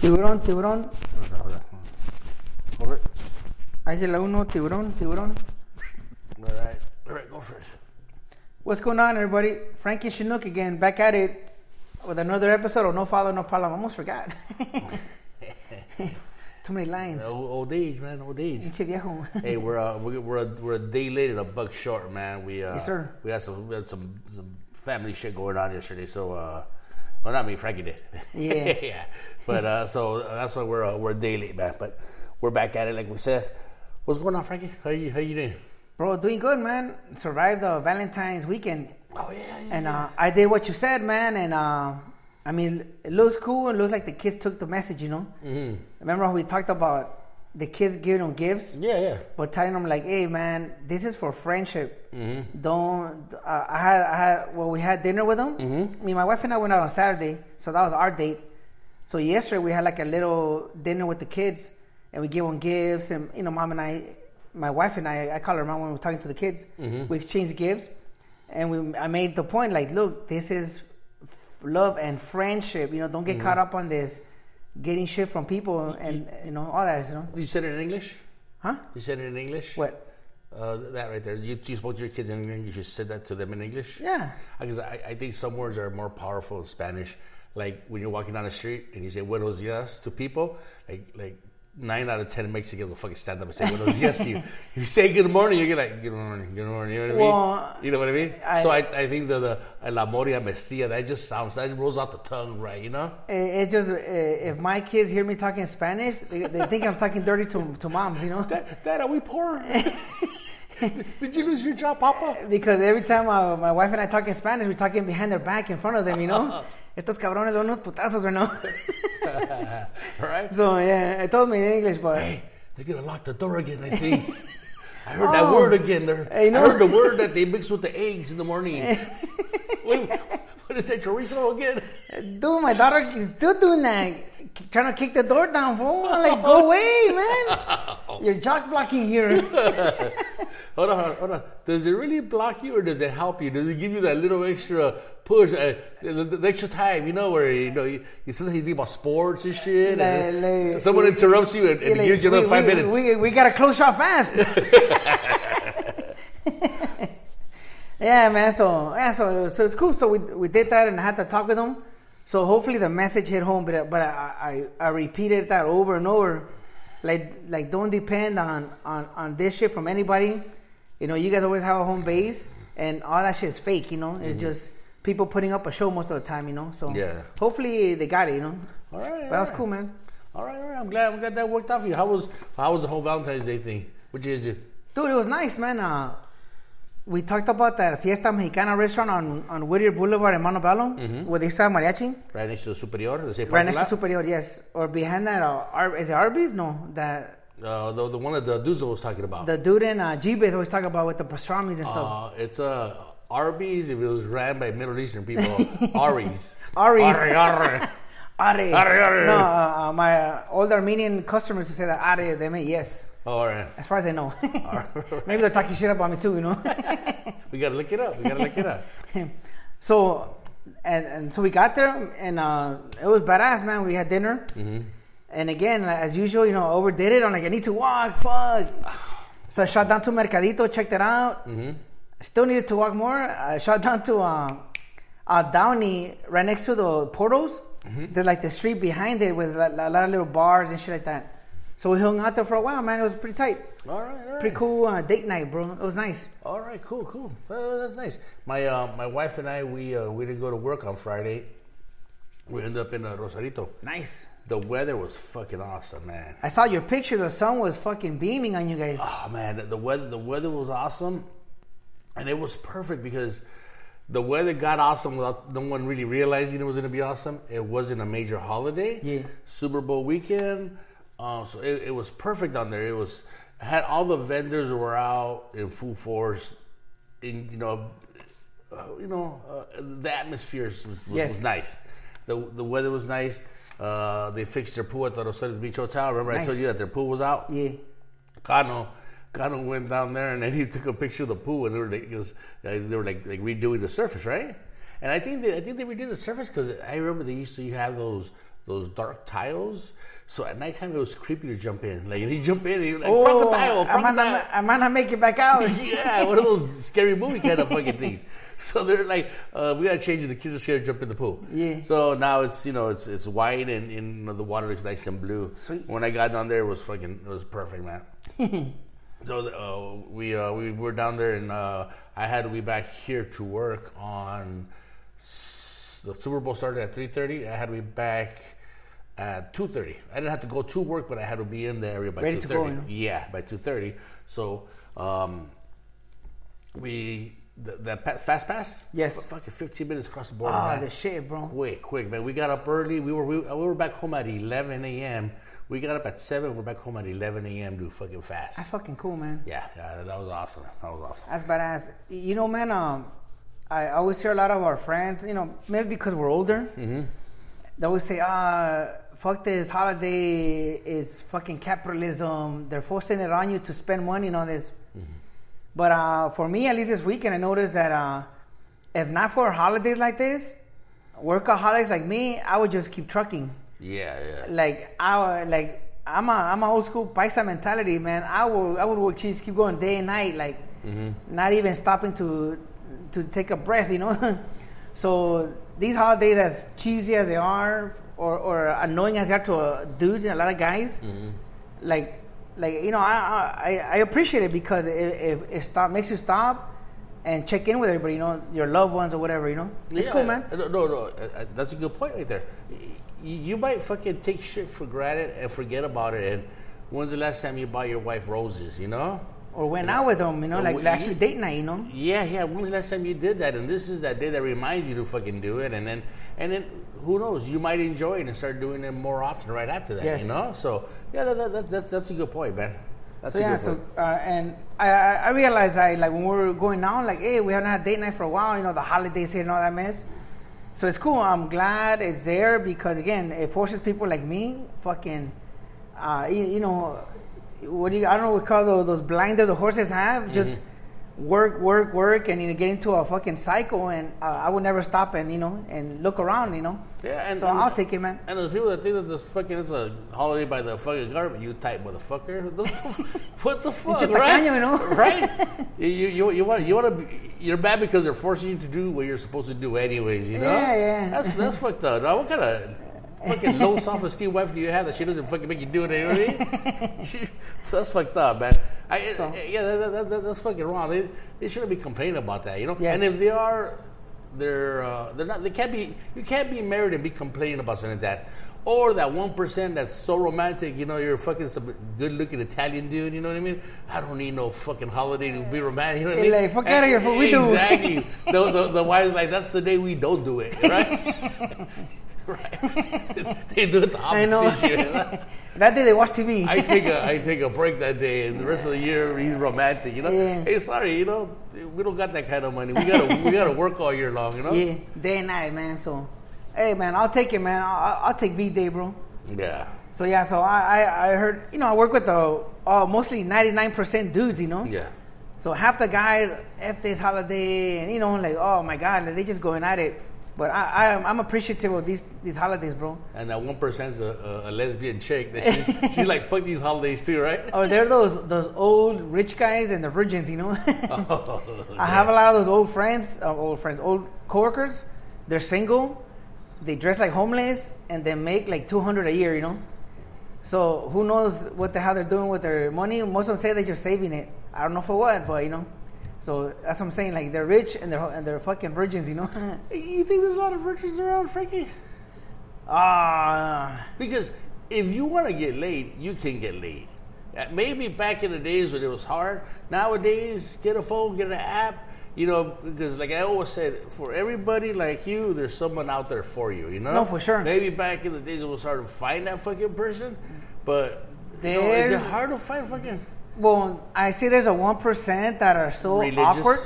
Tiburón, tiburón. Hold on, hold on. Águila uno, tiburón, tiburón. All right. All right, go first. What's going on, everybody? Frankie Chinook again, back at it with another episode of No Father, No Problem. I almost forgot. Too many lines. Old, old age, man. Old age. Hey, we're uh, we're we're a, we're a day late and a buck short, man. We uh, Yes, sir. We had some we had some some family shit going on yesterday, so uh, well, not me, Frankie did. Yeah. yeah. But uh, so that's why we're uh, we're late, man. But we're back at it, like we said. What's going on, Frankie? How you how you doing? Bro, doing good, man. Survived the Valentine's weekend. Oh yeah, yeah. And uh, I did what you said, man. And uh, I mean, it looks cool. It looks like the kids took the message, you know? Mm-hmm. Remember how we talked about the kids giving them gifts? yeah, yeah. But telling them like, hey man, this is for friendship. Mm-hmm. Don't. Uh, I had, I had. Well, we had dinner with them. Mm-hmm. I mean, my wife and I went out on Saturday, so that was our date. So yesterday we had like a little dinner with the kids, and we gave them gifts, and you know, mom and I, my wife and I, I call her mom when we're talking to the kids. Mm-hmm. We exchanged gifts, and we. I made the point like, look, this is f- love and friendship. You know, don't Mm-hmm. get caught up on this getting shit from people and you know all that. You know, You said it in English. huh? You said it in English. What? Uh, that right there. You, you spoke to your kids in English. You said that to them in English. Yeah. Because I, I think some words are more powerful in Spanish. Like when you're walking down the street and you say "buenos dias" to people, like like nine out of ten Mexicans will fucking stand up and say "buenos dias" to you. If you say "good morning," you get like "good morning, good morning." You know what I mean? You know what I mean? I- so I, I think the the el amor y amistad that just sounds that rolls off the tongue right. You know? It, it just uh, if my kids hear me talking Spanish, they, they think I'm talking dirty to to moms, you know. Dad, Dad are we poor? Did you lose your job, Papa? Because every time uh, my wife and I talk in Spanish, we're talking behind their back in front of them, you know. Estos cabrones son unos putazos, you know. Right? so yeah, eh, I told me in English, but They're gonna lock the door again, I think. I heard that Oh. word again. They're, Hey, no. I heard the word that they mix with the eggs in the morning. Eh. Wait, what is that chorizo again? dude, my daughter is still doing that, trying to kick the door down, fool. I'm like, go away, man. You're jock blocking here. Hold on, hold on. Does it really block you or does it help you? Does it give you that little extra push, uh, the, the extra time, you know, where you know you, you sometimes you think about sports and shit, and Like- like- someone interrupts you and, and Like, gives you another we- five we- minutes. We, we gotta close shop fast. yeah, man. So yeah, so so it's cool. So we we did that and I had to talk with them. So hopefully the message hit home. But but I I, I repeated that over and over. Like like don't depend on on on this shit from anybody. You know, you guys always have a home base, and all that shit is fake. You know, it's just people putting up a show most of the time. You know, so Mm-hmm. Yeah. Hopefully they got it. You know, all right, but that was cool, man. All right, all right. I'm glad I'm glad that worked out for you. How was how was the whole Valentine's Day thing? What did you guys do? Dude, it was nice, man. Uh, we talked about that Fiesta Mexicana restaurant on, on Whittier Boulevard in Montebello, where they sell mariachi. Right next to the Superior, Right next to? Superior, yes. Or behind that, uh, Ar- is it Arby's? No, that Uh, the, the one that the dudes was talking about. the dude in uh, G-Base always talk about with the pastrami's and stuff. Uh, it's uh, Arby's if it was ran by Middle Eastern people. Ari's. Ari's. Ari, Ari. No, uh, uh, my uh, old Armenian customers who say that Are, they mean yes. Oh, all right. As far as I know. Maybe they're talking shit about me too, you know. We gotta look it up. We gotta look it up. so and, and so we got there and uh, it was badass man. We had dinner. And again as usual you know overdid it i'm like i need to walk fuck. So i shot down to mercadito checked it out. Still needed to walk more. I shot down to uh, uh, downey right next to the Porto's. There's like the street behind it with a, a lot of little bars and shit like that so we hung out there for a while man it was pretty tight All right, all right. pretty cool uh, date night bro it was nice All right, cool, cool. Uh, that's nice. My uh, my wife and I we uh, we didn't go to work on Friday. We ended up in uh, Rosarito. nice The weather was fucking awesome, man. I saw your picture. The sun was fucking beaming on you guys. Oh man, the weather the weather was awesome, and it was perfect because the weather got awesome without no one really realizing it was going to be awesome. It wasn't a major holiday. Yeah. Super Bowl weekend, uh, so it, it was perfect on there. It was had all the vendors were out in full force. In you know, uh, you know, uh, the atmosphere was, was, Yes. was nice. The the weather was nice. Uh, they fixed their pool at the Rosarito Beach Hotel. Remember I told you that their pool was out. Yeah. Cano, Cano went down there and then he took a picture of the pool and they were like, 'cause, uh, they were like, like redoing the surface, right? And I think they, I think they redid the surface because I remember they used to have those those dark tiles. So at nighttime it was creepy to jump in. Like you jump in, and you're like crocodile, Oh, I might, crocodile. not, I might not make it back out. yeah, one of those scary movie kind of fucking things. So they're like, uh, we gotta change it. The kids are scared to jump in the pool. Yeah. So now it's you know it's it's white and, and you know, the water looks nice and blue. Sweet. When I got down there, it was fucking it was perfect, man. so uh, we uh, we were down there and uh, I had to be back here to work on s- the Super Bowl started at three thirty. I had to be back at two thirty. I didn't have to go to work, but I had to be in the area by Ready two to go, yeah. Yeah, by two thirty. So um, we the, the pa- fast pass. Yes. F- fucking fifteen minutes across the border. Ah, man. the shit, bro. Quick, quick, man. We got up early. We were we, we were back home at eleven a.m. We got up at seven. We're back home at eleven a.m. Do fucking fast. That's fucking cool, man. Yeah, yeah, that was awesome. That was awesome. That's badass. You know, man. Um, I always hear a lot of our friends. You know, maybe because we're older, Mm-hmm. they always say, "Ah, fuck this holiday is fucking capitalism. They're forcing it on you to spend money and all this." Mm-hmm. But uh, for me, at least this weekend, I noticed that uh, if not for holidays like this, workaholics like me, I would just keep trucking. Yeah, yeah. Like I like I'm a I'm a old school paisa mentality, man. I would I would work cheese, keep going day and night, like not even stopping to to take a breath, you know. so these holidays, as cheesy as they are, or or annoying as they are to uh, dudes and a lot of guys, like like you know I I, I appreciate it because it, it, it stop makes you stop and check in with everybody, you know, your loved ones or whatever, you know. It's Yeah, cool, man. No, no, no. uh, uh, That's a good point right there. You might fucking take shit for granted and forget about it. And when's the last time you bought your wife roses? You know? Or went out with them, you know, like actually date night, you know. Yeah, yeah. When's the last time you did that? And this is that day that reminds you to fucking do it. And then, and then, who knows? You might enjoy it and start doing it more often right after that. Yes. You know? So yeah, that, that, that, that's that's a good point, man. That's So a yeah, good so point. uh, and I, I realized I like when we were going down, like, hey, we haven't had date night for a while, you know, the holidays here and all that mess. So it's cool. I'm glad it's there because again, it forces people like me, fucking, uh, you, you know, what do you? I don't know what call those, those blinders the horses have. Just work, work, work, and you know, get into a fucking cycle. And uh, I would never stop and you know and look around, you know. Yeah, and- so and- I'll take it, man. And there's people that think that this fucking is a holiday by the fucking government. You type motherfucker. what the fuck, right? tacaño, you know? right? You you you want you want to be, you're bad because they're forcing you to do what you're supposed to do anyways. You know? Yeah, yeah. That's that's fucked up. What kind of fucking low self esteem wife do you have that she doesn't fucking make you do it? You know what I mean? She, that's fucked up, man. I, yeah, that, that, that, that's fucking wrong. They, they shouldn't be complaining about that, you know. Yes. And if they are, they're uh, they're not. They can't be. You can't be married and be complaining about something like that. Or that one percent that's so romantic, you know, you're fucking some good-looking Italian dude. You know what I mean? I don't need no fucking holiday to be romantic. You know what I mean? like, fuck outta here, fool, we do. exactly. the, the, the wife's like, that's the day we don't do it, right? right. they do it the opposite. I know. that day they watch TV. I take a I take a break that day, and the rest of the year he's romantic. You know, Yeah. hey, sorry, you know, we don't got that kind of money. We gotta we gotta work all year long. You know. Yeah, day and night, man. So, hey, man, I'll take it, man. I'll, I'll take V Day, bro. Yeah. So yeah, so I, I, I heard, you know, I work with the uh, mostly ninety nine percent dudes, you know. Yeah. So half the guys, f this holiday, and you know, like, oh my god, they just going at it. But I, I am I'm appreciative of these these holidays, bro. And that one percent's a, a, a lesbian chick. That she's, she's like fuck these holidays too, right? Oh, they're those those old rich guys and the virgins, you know. Oh, I have a lot of those old friends, uh, old friends, old coworkers. They're single. They dress like homeless, and they make like two hundred a year. You know. So who knows what the hell they're doing with their money? Most of them say they're just saving it. I don't know for what, but you know. So that's what I'm saying. Like they're rich and they're and they're fucking virgins. You know. You think there's a lot of virgins around, Frankie? Ah. Because if you want to get laid, you can get laid. Uh, Maybe back in the days when it was hard. Nowadays, get a phone, get an app. You know, because like I always said, for everybody like you, there's someone out there for you. You know, No, for sure. Maybe back in the days it was hard to find that fucking person, but you know, is it There- hard to find fucking well, I see there's a one percent that are so religious? awkward,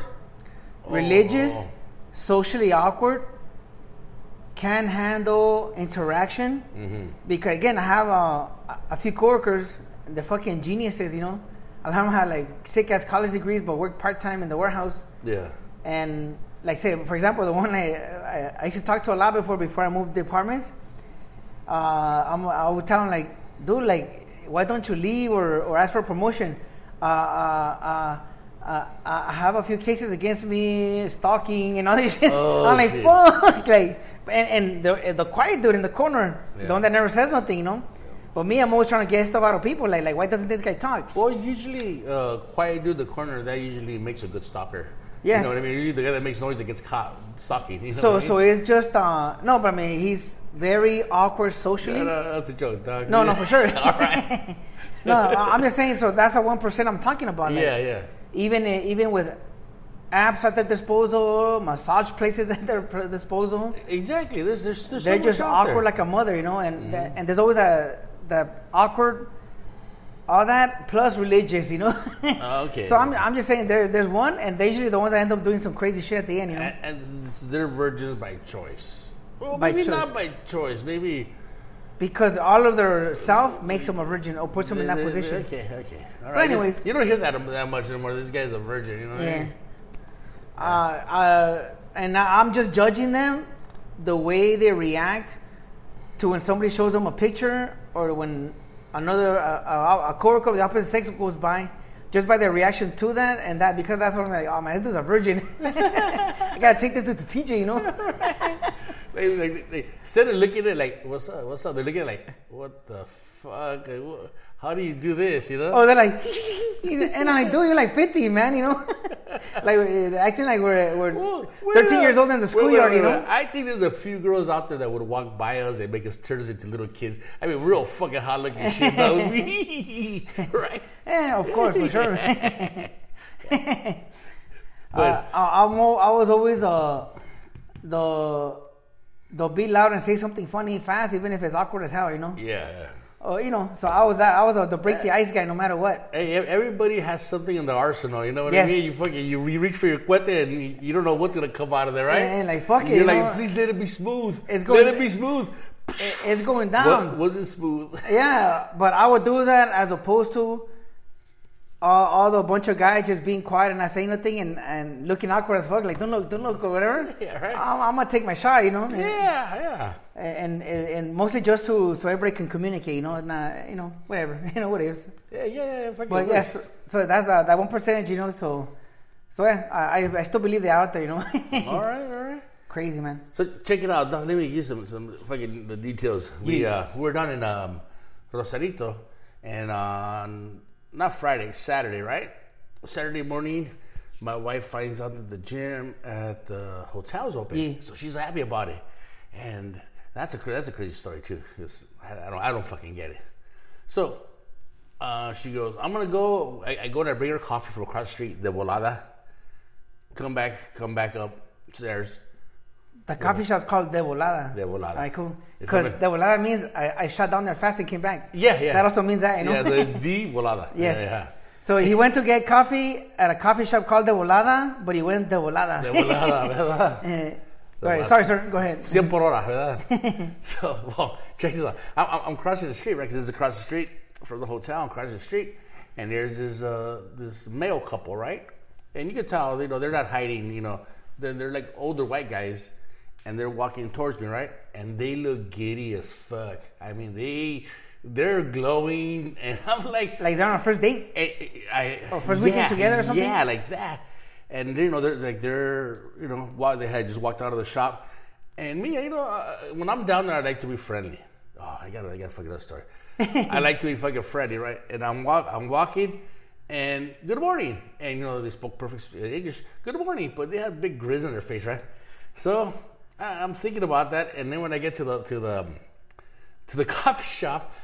religious, Oh. socially awkward, can handle interaction. Mm-hmm. Because again, I have a, a few coworkers, and they're fucking geniuses, you know. A lot of them have like sick ass college degrees, but work part time in the warehouse. Yeah. And like say, for example, the one I, I I used to talk to a lot before before I moved departments. uh, I'm, I would tell him like, dude, like, why don't you leave or, or ask for promotion? Uh, uh, uh, uh, I have a few cases against me, stalking and all this shit. Oh, I'm like, shit. fuck, like, and, and the the quiet dude in the corner, Yeah. the one that never says nothing, you know. But me, I'm always trying to get stuff out of people. Like, like, why doesn't this guy talk? Well, usually, uh, quiet dude in the corner, that usually makes a good stalker. Yes. You know what I mean? Usually the guy that makes noise that gets caught stalking. You know So, I so it's just uh, no, but I mean, he's very awkward socially. No, no, that's a joke, dog. No, no, for sure. All right. no, I'm just saying. So that's the one percent I'm talking about. like, yeah, yeah. Even even with apps at their disposal, massage places at their disposal, Exactly. There's, there's, there's they're much just awkward there. Mm-hmm. like a mother, you know. And that, and there's always a the awkward, all that plus religious, you know. Oh, okay. so I'm I'm just saying there there's one, and they usually the ones that end up doing some crazy shit at the end, you know. and, and they're virgins by choice. Well, By maybe choice. not by choice. Maybe because all of their self makes them a virgin or puts them in that position. Okay, okay. All right. So anyways- you don't hear that that much anymore. This guy's a virgin. You know what I Yeah. mean? Uh, uh, and I'm just judging them the way they react to when somebody shows them a picture or when another uh, a, a coworker of the opposite sex goes by, just by their reaction to that and that because that's what I'm like. Oh man, this dude's a virgin. I gotta take this dude to TJ, you know. They, like, they, instead of looking at it like, what's up, what's up? They're looking at it like, what the fuck? How do you do this? You know? Or they're like, and I do. You're like 50, man. You know, like uh, acting like we're we're Well, 13 up. years old in the schoolyard. You know. I think there's a few girls out there that would walk by us and make us turn us into little kids. I mean, real fucking hot looking shit, though. right? Yeah, of course, for sure. But uh, I, I'm, I was always uh, the the be loud and say something funny fast, even if it's awkward as hell, you know. yeah. Uh, you know, so I was that I was uh, the break the ice guy, no matter what. Hey, everybody has something in the arsenal. You know what Yes. I mean? You fucking you, you reach for your cuete and you, you don't know what's gonna come out of there, right? Yeah, like, fuck it, You're you like, know? please let it be smooth. It's going, let it be smooth. It- it's going What, down. was it smooth? Yeah, but I would do that as opposed to all, all the bunch of guys just being quiet and not saying nothing and, and looking awkward as fuck. Like don't look, don't look, or whatever. Yeah, right. I'm, I'm gonna take my shot, you know. and- yeah, yeah. and, and and mostly just to so everybody can communicate, you know, and not you know whatever, you know what it is. Yeah, yeah, yeah. Fucking But works. yes, so that's uh, that one percentage, you know. So so yeah, I I- I still believe they're out there, you know. All right, all right. Crazy man. So check it out. Doc. Let me give you some some fucking the details. We uh we were down in um Rosarito and on not Friday, Saturday, right? Saturday morning, my wife finds out that the gym at the hotel's open, Yeah. so she's happy about it. And that's a that's a crazy story too. 'cause I, I don't I don't fucking get it. So uh, she goes, I'm gonna go. I, I go and I bring her coffee from across the street, the volada. Come back, come back upstairs. The coffee shop's called De Volada. De Volada. All right, cool. Because De Volada means I, I shut down there fast and came back. Yeah, yeah. That also means that, you know. Yeah, so it's D volada. yes. Yeah, yeah. So he went to get coffee at a coffee shop called the Volada, but he went the Volada. The volada, ¿verdad? Eh, De volada. Sorry, sir. Go ahead. 100 por hora, ¿verdad? so, well, check this out. I'm, I'm- I'm crossing the street, right? Because this is across the street from the hotel. I'm crossing the street, and there's this uh, this male couple, right? And you can tell, you know, they're not hiding. You know, they're, they're like older white guys, and they're walking towards me, right? And they look giddy as fuck. I mean, they they're glowing, and I'm like, Like they're on a first date. I, I, Oh, first weekend together or something? Yeah, like that. And you know, they're like they're you know, while they had just walked out of the shop, and me, you know, uh, when I'm down there, I like to be friendly. Oh, I gotta, I gotta fucking that story. I like to be fucking friendly, right? And I'm walk, I'm walking, and good morning, and you know, they spoke perfect uh, English. Good morning, but they had big grins on their face, right? So I'm thinking about that, and then when I get to the to the to the coffee shop,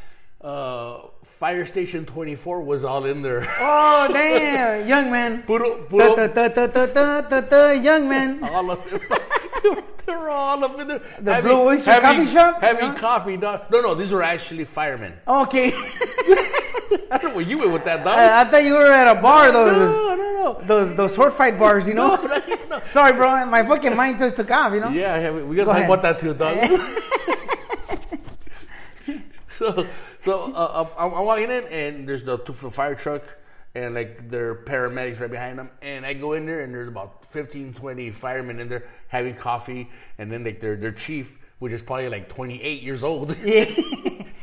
uh, Fire Station 24 was all in there. Oh damn, young man. Puro, puro, da, da, da, young man. all of them. they, were, they were all up in there. The Blue Oyster coffee shop? Having Yeah. coffee. No, no, no, these were actually firemen. Okay, I don't know where you went with that, dog. I, I thought you were at a bar. Those no, no, no. those those sword fight bars, you know. No, no, no. Sorry, bro. My fucking mind just took off, you know. Yeah, yeah, we- we gotta Go talk ahead. about that too, dog. so, so uh, I'm, I'm walking in, and there's the two the fire truck, and like there are paramedics right behind them. And I go in there, and there's about 15, 20 firemen in there having coffee, and then like their their chief which is probably like 28 years old. Yeah.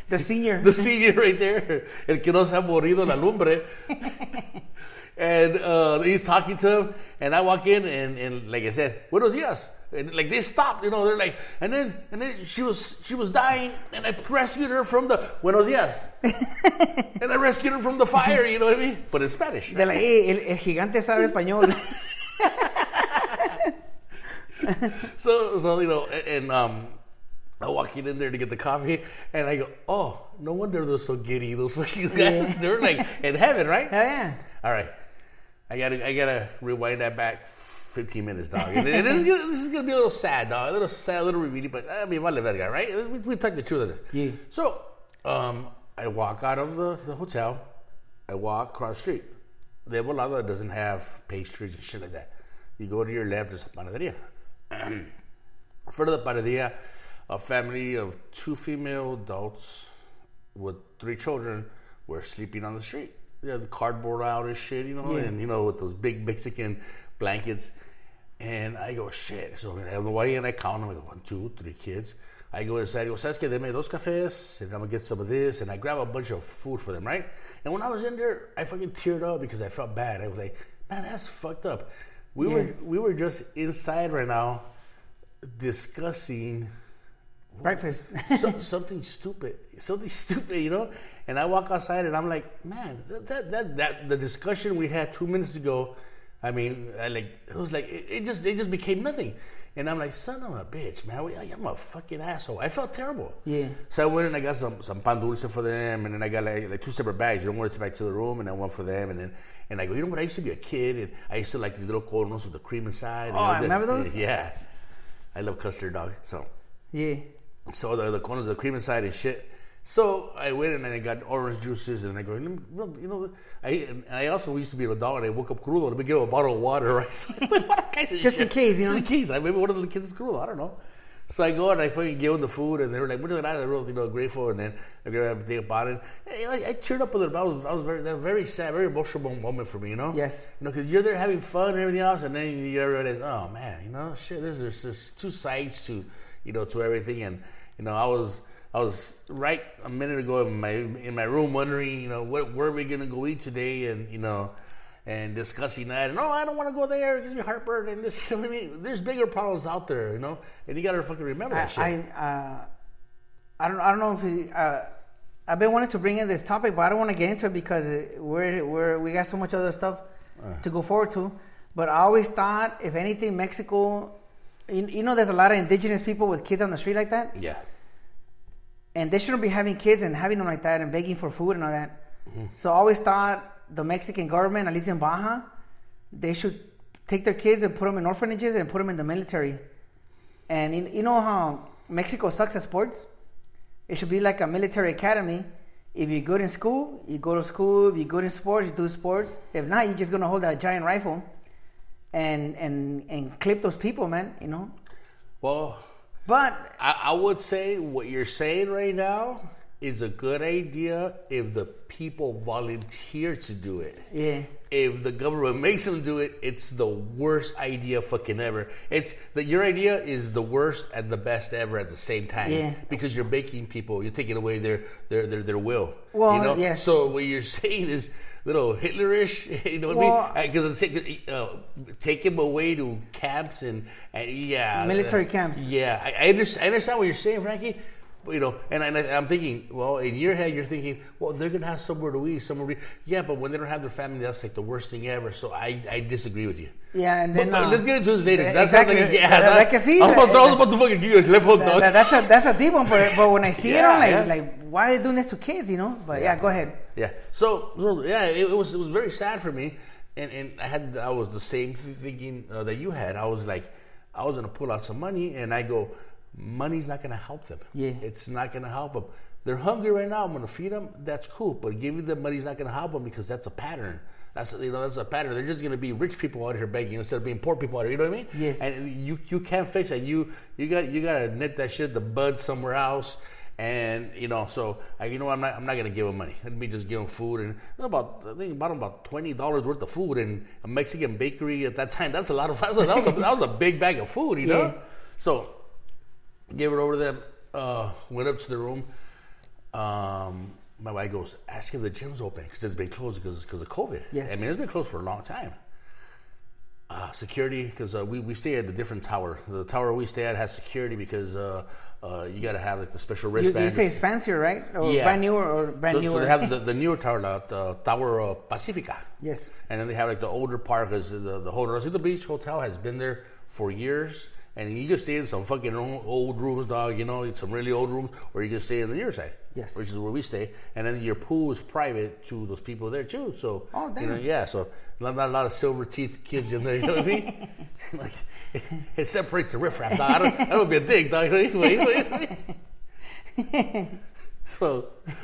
the senior. the senior right there, el que no se ha morido la lumbre. and uh, he's talking to him, and I walk in, and, and like I said, buenos dias. And like they stopped, you know, they're like, and then and then she was she was dying, and I rescued her from the buenos dias, and I rescued her from the fire, you know what I mean? But in Spanish. De la, eh, el, el gigante sabe español. So so you know, and, um, I walk in there to get the coffee, and I go, oh, no wonder they're so giddy, those fucking guys. Yeah. They're like in heaven, right? Hell yeah. All right, I gotta I gotta rewind that back 15 minutes, dog. And this is gonna, this is gonna be a little sad, dog. A little sad, a little revealing, but I mean, vale verga, right? We, we talk the truth of this. Yeah. So, um, I walk out of the, the hotel. I walk across the street. De volada doesn't have pastries and shit like that. You go to your left, there's a panaderia. In front of the panaderia, a family of two female adults with three children were sleeping on the street. Yeah, the cardboard out and shit, you know, Yeah. and you know, with those big Mexican blankets. And I go, shit. So I'm on the way in, I count them. I go, one, two, three kids. I go inside. I go, ¿sabes they made those cafés, and I'm gonna get some of this. And I grab a bunch of food for them, right? And when I was in there, I fucking teared up because I felt bad. I was like, man, that's fucked up. We Yeah. were we were just inside right now discussing Breakfast. so, something stupid, something stupid, you know. And I walk outside and I'm like, man, that that that, that the discussion we had two minutes ago. I mean, I like it was like it, it just it just became nothing. And I'm like, son of a bitch, man, I am a fucking asshole. I felt terrible. Yeah. So I went and I got some some pan dulce for them, and then I got like, like two separate bags. You know, one to back to the room, and then one for them, and then and I go, you know what? I used to be a kid, and I used to like these little conos with the cream inside. and Oh, I remember those? Yeah, I love custard dog. So Yeah. so the, the corners, the cream inside and shit. So I went and I got orange juices and I go, you know, I I also used to be an adult and I woke up crudo. Me give him a bottle of water, right? So I'm what kind of Just in case, you Just know? in case. I maybe one of the kids is crudo. I don't know. So I go and I fucking give them the food and they were like, muchas gracias, real, you know, grateful. And then I grab everything about it. And, I, cheered up a little bit. I was, I was very, that was very sad, very emotional moment for me, you know? Yes. You know, because you're there having fun and everything else, and then you realize, oh man, you know, shit, there's there's just two sides to, you know, to everything, and you know, I was I was right a minute ago in my in my room wondering, you know, what where are we gonna go eat today, and you know, and discussing that, and oh, I don't want to go there, it gives me heartburn, and this, you know I mean, there's bigger problems out there, you know, and you gotta fucking remember that shit. I, I, uh, I don't, I don't know if we, uh, I've been wanting to bring in this topic, but I don't want to get into it because we're, we're, we got so much other stuff to go forward to. But I always thought, if anything, Mexico, you, you know, there's a lot of indigenous people with kids on the street like that, yeah, and they shouldn't be having kids and having them like that and begging for food and all that. Mm-hmm. So I always thought the Mexican government, at least in Baja, they should take their kids and put them in orphanages and put them in the military. And you, you know how Mexico sucks at sports? It should be like a military academy. If you're good in school, you go to school. If you're good in sports, you do sports. If not, you're just gonna hold that giant rifle and and and clip those people, man. You know. well. But I, I would say what you're saying right now is a good idea if the people volunteer to do it. yeah, If the government makes them do it, it's the worst idea fucking ever. It's that your idea is the worst and the best ever at the same time. Yeah. Because you're making people, you're taking away their their their, their will. Well, you know? yes. So what you're saying is little Hitlerish, you know what Well- I mean? Because uh, take him away to camps and, and yeah, Military uh, camps. Yeah, I, I, understand, I understand what you're saying, Frankie. You know, and, I, and I'm thinking, well, in your head, you're thinking, well, they're gonna have somewhere to eat, somewhere. To eat. Yeah, but when they don't have their family, that's like the worst thing ever. So I, I disagree with you. yeah, and then but uh, let's get into this later. 'cause That exactly. like yeah, That- that can see I was about, that- I was about to fucking give you a left hook, dog. that- that's a that's a deep one, but, but when I see it, I'm like, yeah. like, why are they doing this to kids? You know? But yeah, go ahead. Yeah. So, so yeah, it, it was it was very sad for me, and and I had I was the same thinking uh, that you had. I was like, I was gonna pull out some money, and I go, money's not gonna help them. Yeah. It's not gonna help them. They're hungry right now. I'm gonna feed them. That's cool, but giving them money's not gonna help them because that's a pattern. That's you know that's a pattern. They're just gonna be rich people out here begging instead of being poor people out here. You know what I mean? Yes. And you you can't fix that. You you got you gotta nip that shit the bud somewhere else. And you know, so I, you know, I'm not, I'm not gonna give them money. Let me just give them food and about, I think about about twenty dollars worth of food in a Mexican bakery at that time. That's a lot of, that was a, that was a, that was a big bag of food, you know. Yeah. So Gave it over to them. Uh, went up to the room. Um, my wife goes, ask if the gym's open because it's been closed because of COVID. Yes. I mean, it's been closed for a long time. Uh, security because uh, we, we stay at a different tower. The tower we stay at has security because uh, uh, you got to have like the special You, you say it's fancier, right? Or Yeah. brand newer or brand so, newer? so they have the, the newer tower, the, the Tower uh, Pacifica. yes. And then they have like the older part because the, the Hotel Rosarito Beach Hotel has been there for years. And you can stay in some fucking old, rooms, dog, you know, some really old rooms, or you can stay in the near side. Yes. Which is where we stay. And then your pool is private to those people there too. So, Oh, you know, damn. yeah, so not, not a lot of silver teeth kids in there, you know what I mean? like, it, it separates the riffraff, dog. I don't, I don't be a dick, dog. So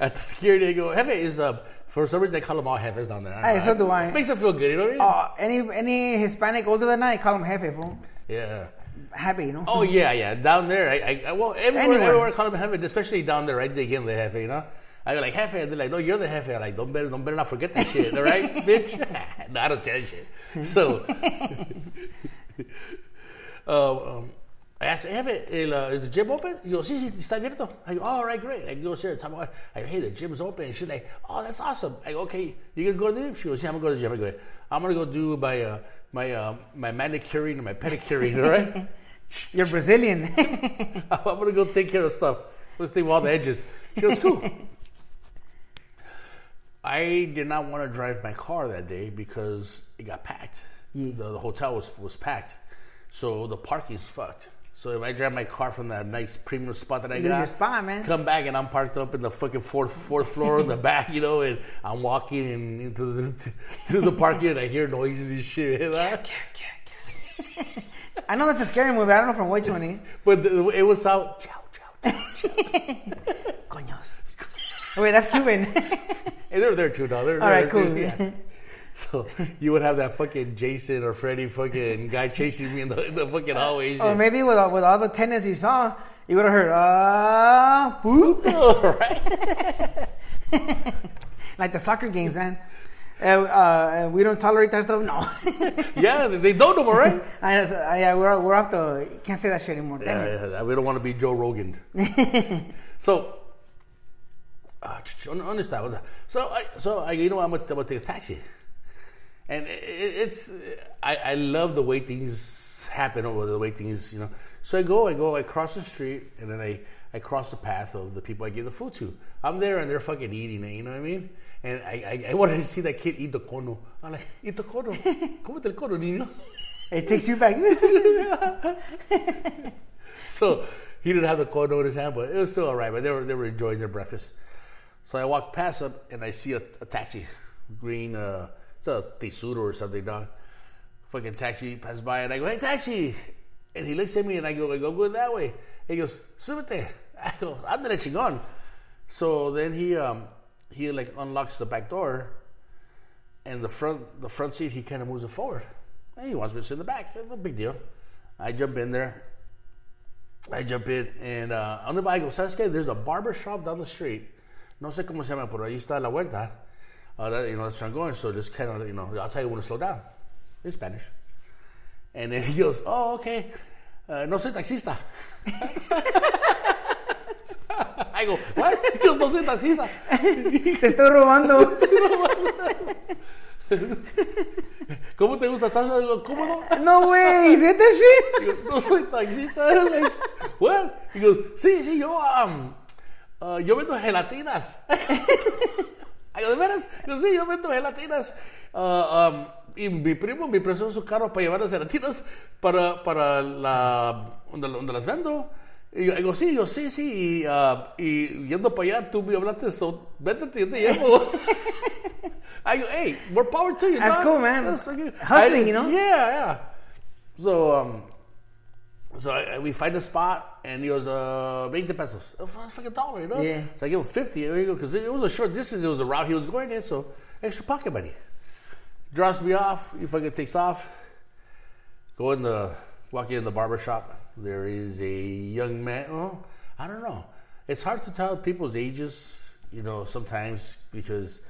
at the security, they go, Hefe is uh, for some reason they call them all Hefes down there. I Hey, know. so do I. It makes them feel good, you know what I mean? Uh, any any Hispanic older than I call them jefe, fool. yeah. Happy, you know. Oh yeah, yeah. Down there, I, I well everywhere, Anywhere. everywhere I call them Hefe, especially down there, right? They give them the Hefe, you know. I go like Hefe, and they're like, no, you're the Hefe. I'm like, don't better, don't better not forget that shit, all right, bitch. no, I don't say that shit. So, uh, um, I asked el, uh, is the gym open? You go, sí, sí, está abierto. I go, all right, great. I go, sir, talk about, I go, hey, the gym's open. And she's like, oh, that's awesome. I go, okay, you gonna go to the gym? She goes, yeah, I'm gonna go to the gym. I go, I'm gonna go do my uh, my uh, my manicuring and my pedicuring, all right? You're Brazilian. I'm gonna go take care of stuff. Let's take all the edges. She goes, cool. I did not want to drive my car that day because it got packed. Yeah. The, the hotel was, was packed. So the parking's fucked. So if I drive my car from that nice premium spot that I Lose got, your spot, man. come back and I'm parked up in the fucking fourth fourth floor in the back, you know, and I'm walking in, into the to the parking and I hear noises and shit. I know that's a scary movie. I don't know from which one. eh? But the, it was out. Chow, chow, chow. Coños. Wait, that's Cuban. Hey, they're there too, now. They're All there right, too, cool. So you would have that fucking Jason or Freddy fucking guy chasing me in the, in the fucking hallway. and or maybe with all, with all the tenants you saw, you would have heard, uh, right? like the soccer games, man. Uh, uh, we don't tolerate that stuff. No. Yeah, they don't know, right? I, I, yeah, we're, we're off the. Can't say that shit anymore. Yeah, yeah, we don't want to be Joe Rogan. so, uh, understand. So, I, so I, you know, I'm gonna, I'm gonna take a taxi, and it's I, I love the way things happen or the way things you know. So I go, I go, I cross the street, and then I I cross the path of the people I give the food to. I'm there, and they're fucking eating it. You know what I mean? And I I, I wanted to see that kid eat the cono. I'm like, eat the cono, cómete el cono, niño. It takes you back. So he didn't have the cono in his hand, but it was still all right. But they were they were enjoying their breakfast. So I walked past them and I see a, a taxi, green, uh, it's a Tesoro or something, dog. Fucking taxi passes by and I go, hey taxi, and he looks at me and I go, I go, go that way. He goes, súbete. I go, ándale chingón. So then he um he like unlocks the back door, and the front the front seat he kind of moves it forward. And he wants me to sit in the back. No big deal. I jump in there. I jump in and uh, on the bike, I go, ¿sabes qué? There's a barber shop down the street. No sé cómo se llama, pero ahí está la vuelta. Uh, that, you know, that's where I'm going. So just kind of, you know, I'll tell you when to slow down. In Spanish. And then he goes, oh, okay. Uh, no soy taxista. I go, what? He goes, no soy taxista. Te estoy robando. ¿Cómo te gusta? ¿Estás algo cómodo? No way. Is it that shit? He goes, no soy taxista. Like, what? He goes, sí, sí, yo, um, uh, yo vendo gelatinas. I go, ¿de veras? Yo, sí, yo vendo gelatinas. Uh, um, y mi primo me prestó su carro para llevar las gelatinas para, para la, donde, donde las vendo. Y yo digo, sí, yo sí, sí. Y, uh, y yendo para allá, tú me hablaste, so, véntete, yo te llevo. I go, hey, more power to you, That's dog. cool, man. That's fucking- Hustling, I- you know? Yeah, yeah. So, um, so I, we find a spot, and he goes, uh, 20 pesos. A fu- fucking dollar, you know? Yeah. So I give him 50, there you go, because it was a short distance, it was the route he was going in, so extra pocket money. Drops me off, he fucking takes off. Go in the, walk in the barber shop. There is a young man, I don't know. It's hard to tell people's ages, you know, sometimes because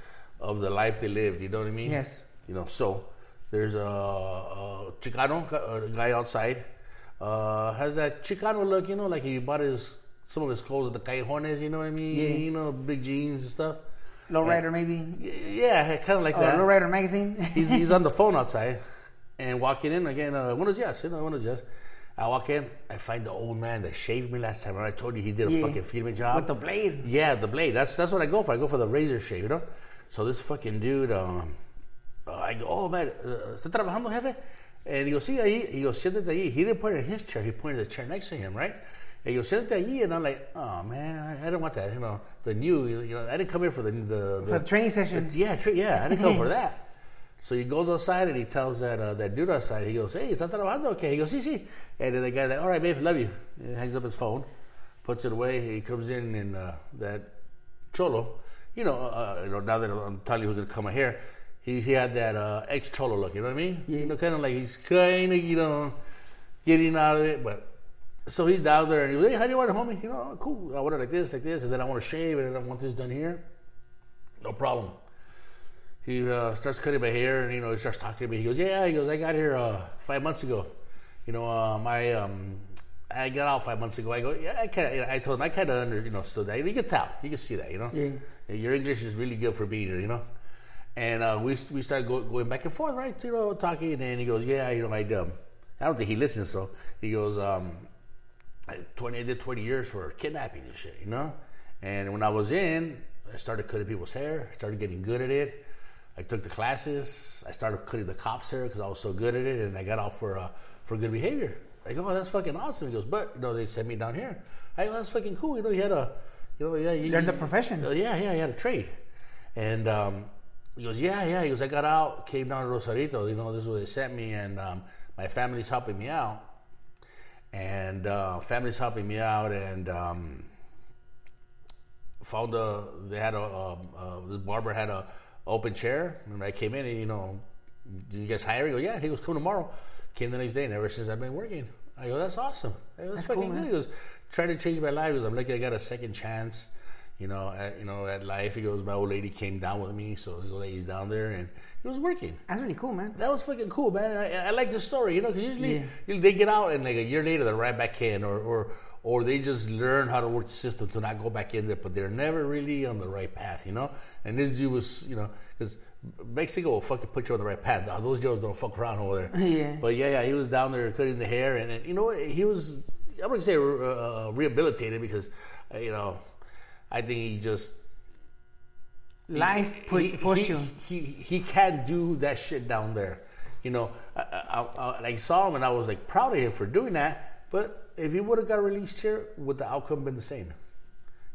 of the life they lived, you know what I mean? Yes. You know, so there's a, a Chicano a guy outside. Uh, has that Chicano look, you know, like he bought his some of his clothes at the Callejones, you know what I mean? Yeah. You know, big jeans and stuff. Lowrider maybe. Yeah, kind of like Or that. Lowrider magazine. he's, he's on the phone outside and walking in again. Uh, buenos dias, you know, buenos dias. I walk in, I find the old man that shaved me last time. I told you he did a Yeah. fucking filming job With the blade. Yeah, the blade. That's that's what I go for. I go for the razor shave, you know. So this fucking dude, um, uh, I go, oh man, uh, ¿está trabajando, jefe? And he goes, see, ahí. He goes, siéntate ahí. He didn't point at his chair. He pointed at the chair next to him, right? And he goes, siéntate ahí. And I'm like, oh man, I, I don't want that. You know, the new. You know, I didn't come here for the the, For the training session. yeah, tra- yeah, I didn't come for that. So he goes outside and he tells that uh, that dude outside. He goes, "Hey, ¿estás trabajando?" Okay. He goes, "Sí, sí." And then the guy like, "All right, babe, love you." He hangs up his phone, puts it away. He comes in and uh, that cholo, you know, uh, you know. Now that I'm telling you who's gonna come here, he he had that uh, ex cholo look. You know what I mean? Yeah. You know, kind of like he's kind of you know getting out of it, but. So he's down there and he goes, hey, how do you want it, homie? You know, cool. I want it like this, like this, and then I want to shave, and then I want this done here. No problem he uh, starts cutting my hair and you know he starts talking to me. He goes, "Yeah," he goes, "I got here uh, five months ago. You know, um, I um, I got out five months ago." I go, "Yeah, I kind of." I told him I kind of under you know still that. You can tell, you can see that, you know. Yeah. Your English is really good for being here, you know. And uh, we we started go, going back and forth, right? You know, talking, and then he goes, "Yeah, you know, I um, I don't think he listens." So he goes, um, I- 20, I did 20 years for kidnapping and shit, you know? And when I was in, I started cutting people's hair, I started getting good at it. I took the classes, I started cutting the cops' hair because I was so good at it, and I got out for, uh, for good behavior. I go, oh, that's fucking awesome. He goes, but, you know, they sent me down here. I go, that's fucking cool. You know, you had a, you know, yeah. You, learned the profession. Uh, yeah, yeah, he had a trade. And um, he goes, yeah, yeah. He goes, I got out, came down to Rosarito. You know, this is where they sent me, and um, my family's helping me out. And uh, family's helping me out, and um, found a, they had a, uh, this barber had a open chair. And I came in, and, you know, did you guys hire? He goes, yeah. He goes, come tomorrow. Came the next day, and ever since I've been working. I go, that's awesome. I go, that's, That's cool, fucking man. good. He goes, trying to change my life. He goes, I'm lucky I got a second chance you know, at you know, at life. He goes, my old lady came down with me, so his old lady's down there, and he was working. That's really cool, man. That was fucking cool, man. I, I like the story, you know, because usually Yeah. they get out and like a year later they're right back in, or or or they just learn how to work the system to not go back in there, but they're never really on the right path, you know. And this dude was, you know, because Mexico will fucking put you on the right path. Those Joes don't fuck around over there. Yeah. But yeah, yeah, he was down there cutting the hair, and, and you know, he was. I wouldn't say uh, rehabilitated because, uh, you know, I think he just Life put, he, pushed he, you. He, he can't do that shit down there. You know, I, I, I, I saw him and I was like proud of him for doing that. But if he would have got released here, would the outcome been the same?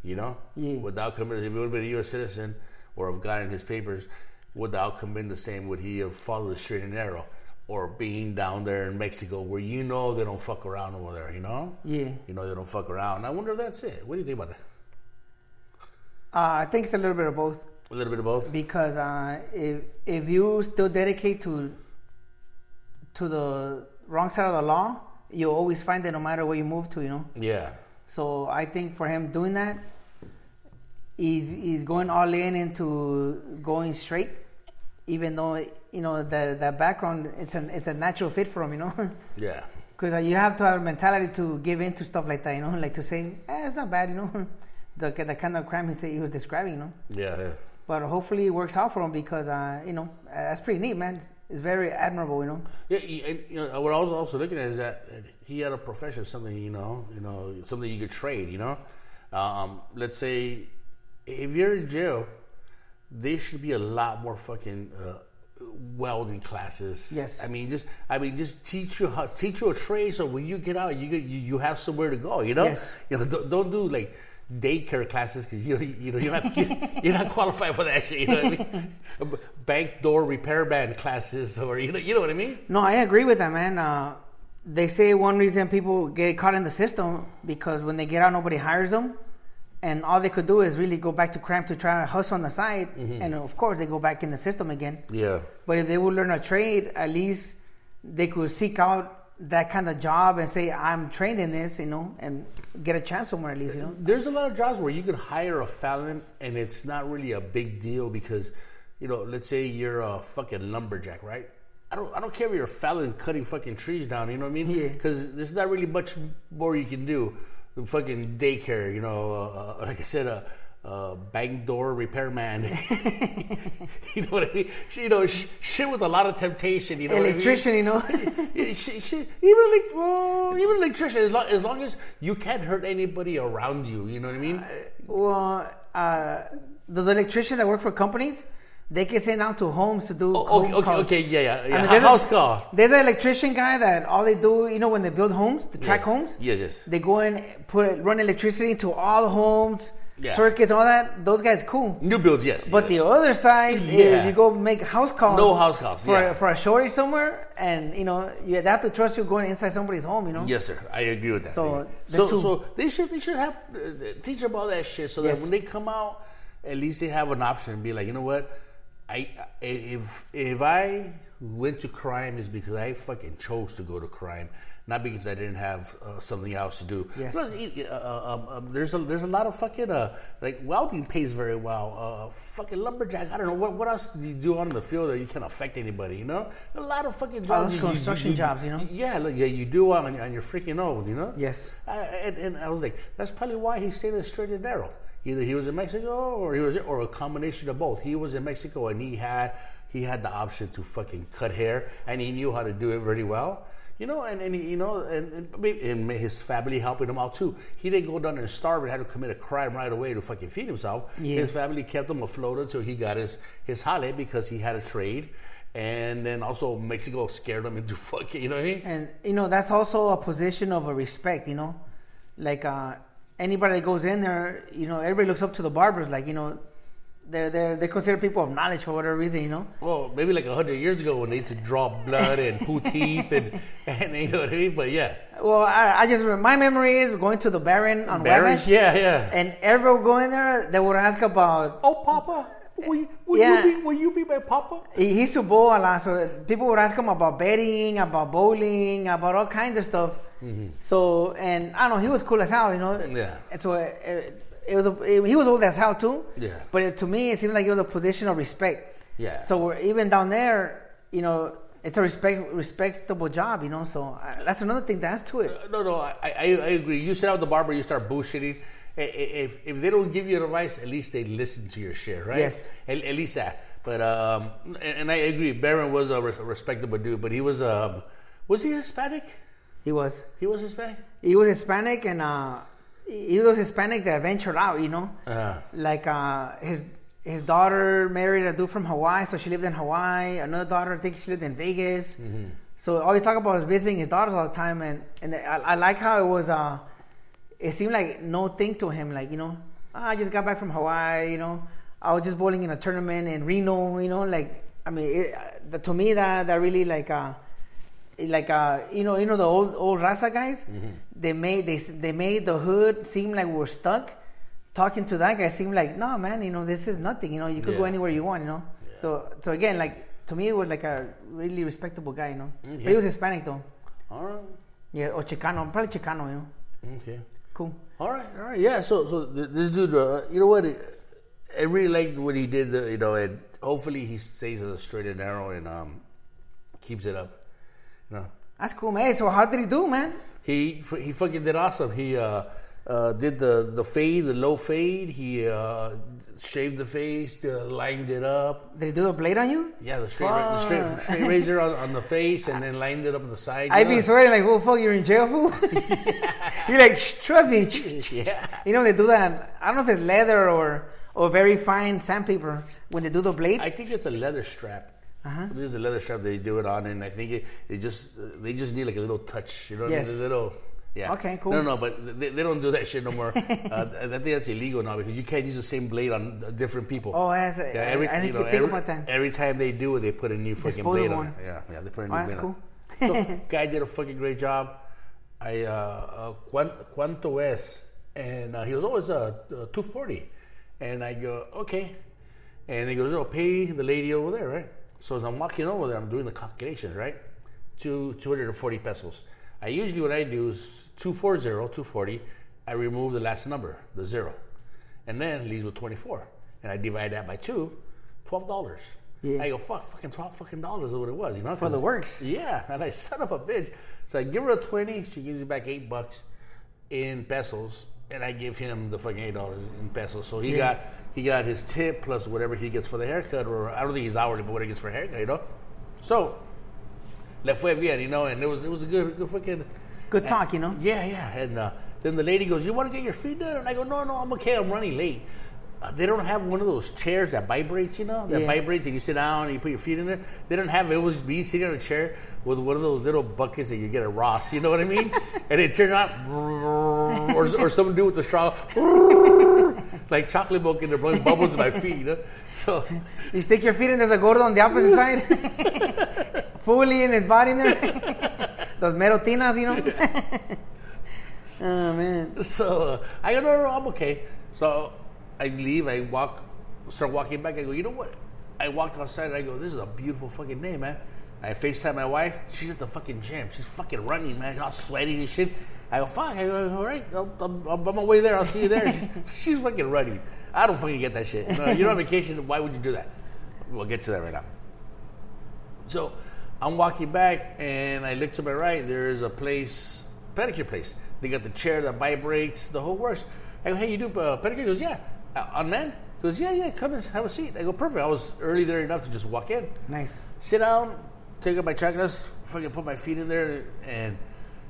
You know, Yeah. would the outcome if he would have been a U.S. citizen or have gotten his papers, would the outcome been the same? Would he have followed the straight and narrow? Or being down there in Mexico where you know they don't fuck around over there, you know? Yeah. You know they don't fuck around. I wonder if that's it. What do you think about that? Uh, I think it's a little bit of both. A little bit of both? because uh, if if you still dedicate to to the wrong side of the law, you'll always find it no matter where you move to. You know. Yeah. So I think for him doing that, he's he's going all in into going straight, even though you know the that background it's an it's a natural fit for him. You know. Yeah. Because you have to have a mentality to give in to stuff like that, you know, like to say, eh, it's not bad, you know, the, the kind of crime he, said he was describing, you know. Yeah. yeah. But hopefully it works out for him because, uh, you know, that's pretty neat, man. It's very admirable, you know. Yeah, and, you know, what I was also looking at is that he had a profession, something you know, you know, something you could trade. You know, um, let's say if you're in jail, there should be a lot more fucking uh, welding classes. Yes. I mean, just I mean, just teach you how teach you a trade, so when you get out, you get, you, you have somewhere to go. You know, Yes. you know, don't, don't do like daycare classes because you you know you're not you're not qualified for that shit. You know what I mean? Bank door repair man classes, or you know you know what I mean? No, I agree with that, man. Uh, they say one reason people get caught in the system because when they get out, nobody hires them. And all they could do is really go back to crime to try to hustle on the side. And of course, they go back in the system again. Yeah. But if they would learn a trade, at least they could seek out that kind of job and say, I'm trained in this, you know, and get a chance somewhere at least, you know. There's a lot of jobs where you can hire a felon and it's not really a big deal because, you know, let's say you're a fucking lumberjack, right? I don't I don't care if you're a felon cutting fucking trees down. You know what I mean? Yeah. Because there's not really much more you can do. The fucking daycare, you know, uh, uh, like I said, a uh, uh, bank door repairman. you know what I mean? Sh- You know, sh- shit with a lot of temptation. You know, what I mean? Electrician, you know. Shit, shit. Even like, even electrician, as long, as long as you can't hurt anybody around you. You know what I mean? well, uh, the, the electricians that work for companies, they can send out to homes to do. Oh, okay, okay, calls. okay, yeah, yeah, yeah. I mean, Ho- there's a- house call. There's an electrician guy that all they do, you know, when they build homes, the track Yes. homes, Yes, yes. they go in, put run electricity to all the homes, Yeah. circuits, all that. Those guys cool. New builds, yes. But the other side Yeah. is you go make house calls. No house calls, for yeah. for a shortage somewhere, and you know you have to trust you going inside somebody's home. You know. Yes, sir. I agree with that. So, so, two- so they should they should have uh, teach them all that shit so that Yes. when they come out, at least they have an option and be like, you know what, I if if I went to crime is because I fucking chose to go to crime, not because I didn't have uh, something else to do. Yes. Plus, uh, uh, um, um, there's a there's a lot of fucking uh, like welding pays very well. Uh, fucking lumberjack. I don't know what what else do you do on the field that you can affect anybody. You know, a lot of fucking jobs. those you- you- construction you- jobs, you know? Yeah, like, yeah, you do on, on your freaking old. You know. Yes. I, and, and I was like, that's probably why he stayed in straight and narrow. Either he was in Mexico or he was, or a combination of both. He was in Mexico and he had he had the option to fucking cut hair and he knew how to do it very well. You know, and, and he- you know, and, and, his family helping him out too. He didn't go down and starve and had to commit a crime right away to fucking feed himself. Yeah. His family kept him afloat until he got his his jale because he had a trade. And then also Mexico scared him into fucking, you know what I mean? And you know that's also a position of a respect. You know, like uh, anybody that goes in there, you know, everybody looks up to the barbers. Like you know, they're they they consider people of knowledge for whatever reason. You know. Well, maybe like a hundred years ago when they used to draw blood and pull teeth and, and you know what I mean. But yeah, Well, I, I just my memory is going to the Baron on Baron, Wabash, yeah, yeah. and everyone would go in there. They would ask about. oh, Papa, will you, will Yeah. you be will you be my Papa? He he used to bowl a lot, so people would ask him about betting, about bowling, about all kinds of stuff. So, and I don't know, he was cool as hell, you know. Mm-hmm. Yeah. And so it, it was a, it- he was old as hell too. Yeah. But it, to me, it seemed like it was a position of respect. Yeah. So we're, even down there, you know, it's a respect respectable job, you know. So I, that's another thing that's to it. No, no, I, I, I agree. You sit out the barber, you start bullshitting. If, if they don't give you advice, at least they listen to your shit, right? Yes. At, at least that. But um, and, and I agree. Baron was a respectable dude, but he was um, was he Hispanic? He was He was Hispanic. he was Hispanic, and uh, he was Hispanic that ventured out, you know. Uh, like uh, his his daughter married a dude from Hawaii, so she lived in Hawaii. Another daughter, I think she lived in Vegas. So all he talked about was visiting his daughters all the time, and and I, I like how it was. Uh, it seemed like no thing to him, like you know, "Ah, I just got back from Hawaii, you know, I was just bowling in a tournament in Reno, you know, like I mean, it, uh, to me that that really like uh, like uh, you know, you know the old old Raza guys, they made they they made the hood seem like we were stuck. Talking to that guy seemed like, no man, you know, this is nothing. You know, you could go anywhere you want. You know, so so again, like to me, it was like a really respectable guy. You know, but he was Hispanic though. all right. Yeah, or Chicano, probably Chicano. You know, Okay. cool. All right, all right, yeah. So, so this dude, uh, you know what? I really liked what he did. Uh, you know, and hopefully he stays as a straight and narrow and um, keeps it up. You know, That's cool, man. So how did he do, man? He he fucking did awesome. He uh, uh, did the the fade, the low fade. He uh, shaved the face, uh, lined it up. Did he do a blade on you? Yeah, the straight, ra- the straight, straight razor on, on the face, and then lined it up on the side. I'd know? be swearing like, oh fuck, you're in jail, fool. you're like, trust me. Yeah. You know they do that. I don't know if it's leather or or very fine sandpaper when they do the blade. I think it's a leather strap. Uh-huh. There's a leather strap they do it on, and I think it, it just they just need like a little touch. You know what Yes. I mean? A little. Yeah. Okay, cool. No, no, but they, they don't do that shit no more. uh, I think that's illegal now because you can't use the same blade on different people. Oh, that's, yeah, every, I, I you know, think every, about that. every time they do it, they put a new fucking blade on it. Yeah, yeah, they put a new Oh, that's blade cool. on. So, guy did a fucking great job. I, uh, uh, cuan- ¿cuánto es? And uh, he was always uh, uh, 240. And I go, okay. And he goes, oh, pay the lady over there, right? So as I'm walking over there, I'm doing the calculations, right? Two, 240 pesos. I usually, what I do is 240, 240. I remove the last number, the zero. And then leaves with 24. And I divide that by two, $12. Yeah. I go, fuck, fucking twelve fucking dollars is what it was, you know? For the works. Yeah, and I son of a bitch. So I give her a twenty. She gives me back eight bucks in pesos, and I give him the fucking eight dollars in pesos. So he Yeah. got he got his tip plus whatever he gets for the haircut, or I don't think he's hourly, but what he gets for a haircut, you know. So le fue bien, you know, and it was it was a good good fucking Good talk, you know. yeah, yeah. And uh, then the lady goes, "You want to get your feet done?" And I go, "No, no, I'm okay. I'm running late." Uh, they don't have one of those chairs that vibrates, you know, that Yeah. vibrates, and you sit down and you put your feet in there. They don't have it. It was me sitting on a chair with one of those little buckets that you get at Ross. You know what I mean? and it turned out, or, or someone do with the straw, like chocolate milk, and they're blowing bubbles in my feet. You know? So You stick your feet in, there's a gordo on the opposite side. Fully in his body in there. Those merotinas, you know. oh, man. So uh, I no, no, I'm okay. So I leave. I walk, start walking back. I go, you know what? I walked outside. and I go, this is a beautiful fucking day, man. I FaceTime my wife. She's at the fucking gym. She's fucking running, man. All sweaty and shit. I go, fuck. I go, all right. I'll, I'll, I'm on my way there. I'll see you there. she's, she's fucking running. I don't fucking get that shit. No, you're on vacation. Why would you do that? We'll get to that right now. So I'm walking back and I look to my right. There's a place, pedicure place. They got the chair that vibrates, the whole works. I go, hey, you do uh, pedicure? He goes, yeah. Uh, on men? He goes, yeah, yeah, come and have a seat. I go, perfect. I was early there enough to just walk in, Nice. sit down, take up my chakras, fucking put my feet in there, and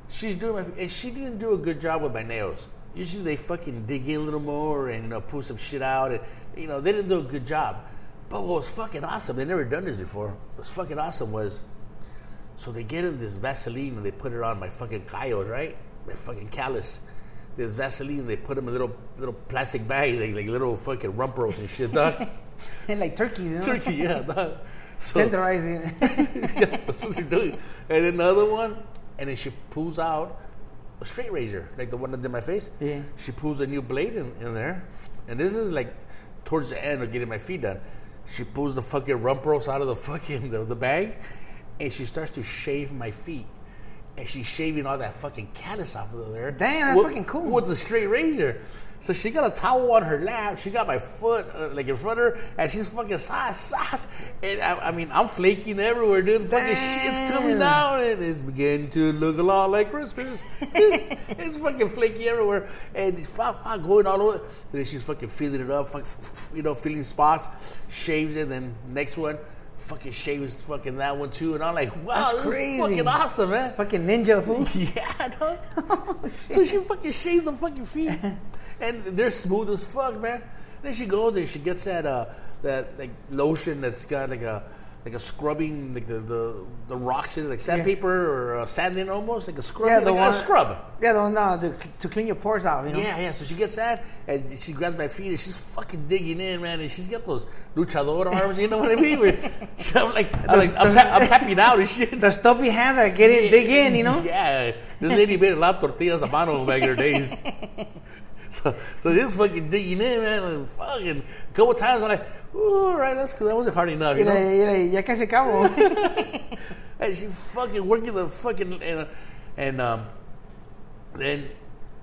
she's doing my, and she didn't do a good job with my nails. Usually they fucking dig in a little more and you know, pull some shit out, and you know they didn't do a good job. But what was fucking awesome, they never done this before. What was fucking awesome was, so they get in this Vaseline and they put it on my fucking callos, right? My fucking callus. This Vaseline, they put them in little little plastic bags, like, like little fucking rump rolls and shit, dog. And like turkeys, you know. Turkey, yeah, dog. So, Tenderizing. yeah, that's what they're doing. And another one, and then she pulls out a straight razor, like the one that did my face. Yeah. She pulls a new blade in, in there, and this is like towards the end of getting my feet done. She pulls the fucking rump rolls out of the fucking the, the bag, and she starts to shave my feet. And she's shaving all that fucking callus off of there. Damn, that's with, fucking cool. With the straight razor. So she got a towel on her lap. She got my foot uh, like in front of her, and she's fucking sauce, sauce. And I, I mean, I'm flaking everywhere, dude. Fucking shit's coming Damn. down, and it's beginning to look a lot like Christmas. it's fucking flaky everywhere, and it's fuck, fuck, going all over. And then she's fucking feeling it up, fuck, you know, feeling spots, shaves it. Then next one, fucking shaves fucking that one too. And I'm like, wow, That's this crazy. is fucking awesome, man. Fucking ninja fool. Yeah, dog. so she fucking shaves the fucking feet, and they're smooth as fuck, man. Then she goes and she gets that uh that like lotion that's got like a like a scrubbing like the the, the rocks in it like sandpaper or uh, sanding almost like a scrub Yeah, like the a one- scrub. Yeah, the one uh, to, to clean your pores out, you know. Yeah, yeah. So she gets that, and she grabs my feet, and she's fucking digging in, man. And she's got those luchador arms, you know what I mean? Where, I'm like, I'm, like I'm, ta- I'm tapping out and shit. The stumpy hands that get in, dig in, you know. Yeah, this lady made a lot of tortillas a mano back in her days. So, so just fucking digging in, man, and fucking a couple times I'm like, ooh, all right, that's that wasn't hard enough, you know. le- y le- ya casi acabo. And she fucking working the fucking and, and um, then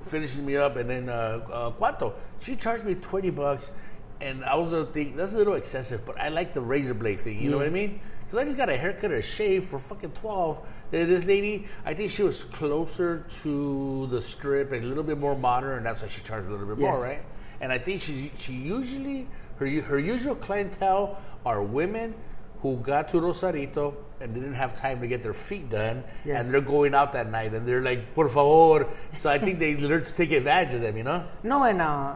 finishes me up, and then uh, uh, cuánto? She charged me twenty bucks, and I was gonna think that's a little excessive, but I like the razor blade thing. You know what I mean? Because I just got a haircut or a shave for fucking twelve. And This lady, I think she was closer to the strip and a little bit more modern, and that's why she charged a little bit more, right? And I think she she usually her her usual clientele are women who got to Rosarito and didn't have time to get their feet done, Yes. and they're going out that night, and they're like, "Por favor." So I think they learn to take advantage of them, you know? No, and uh,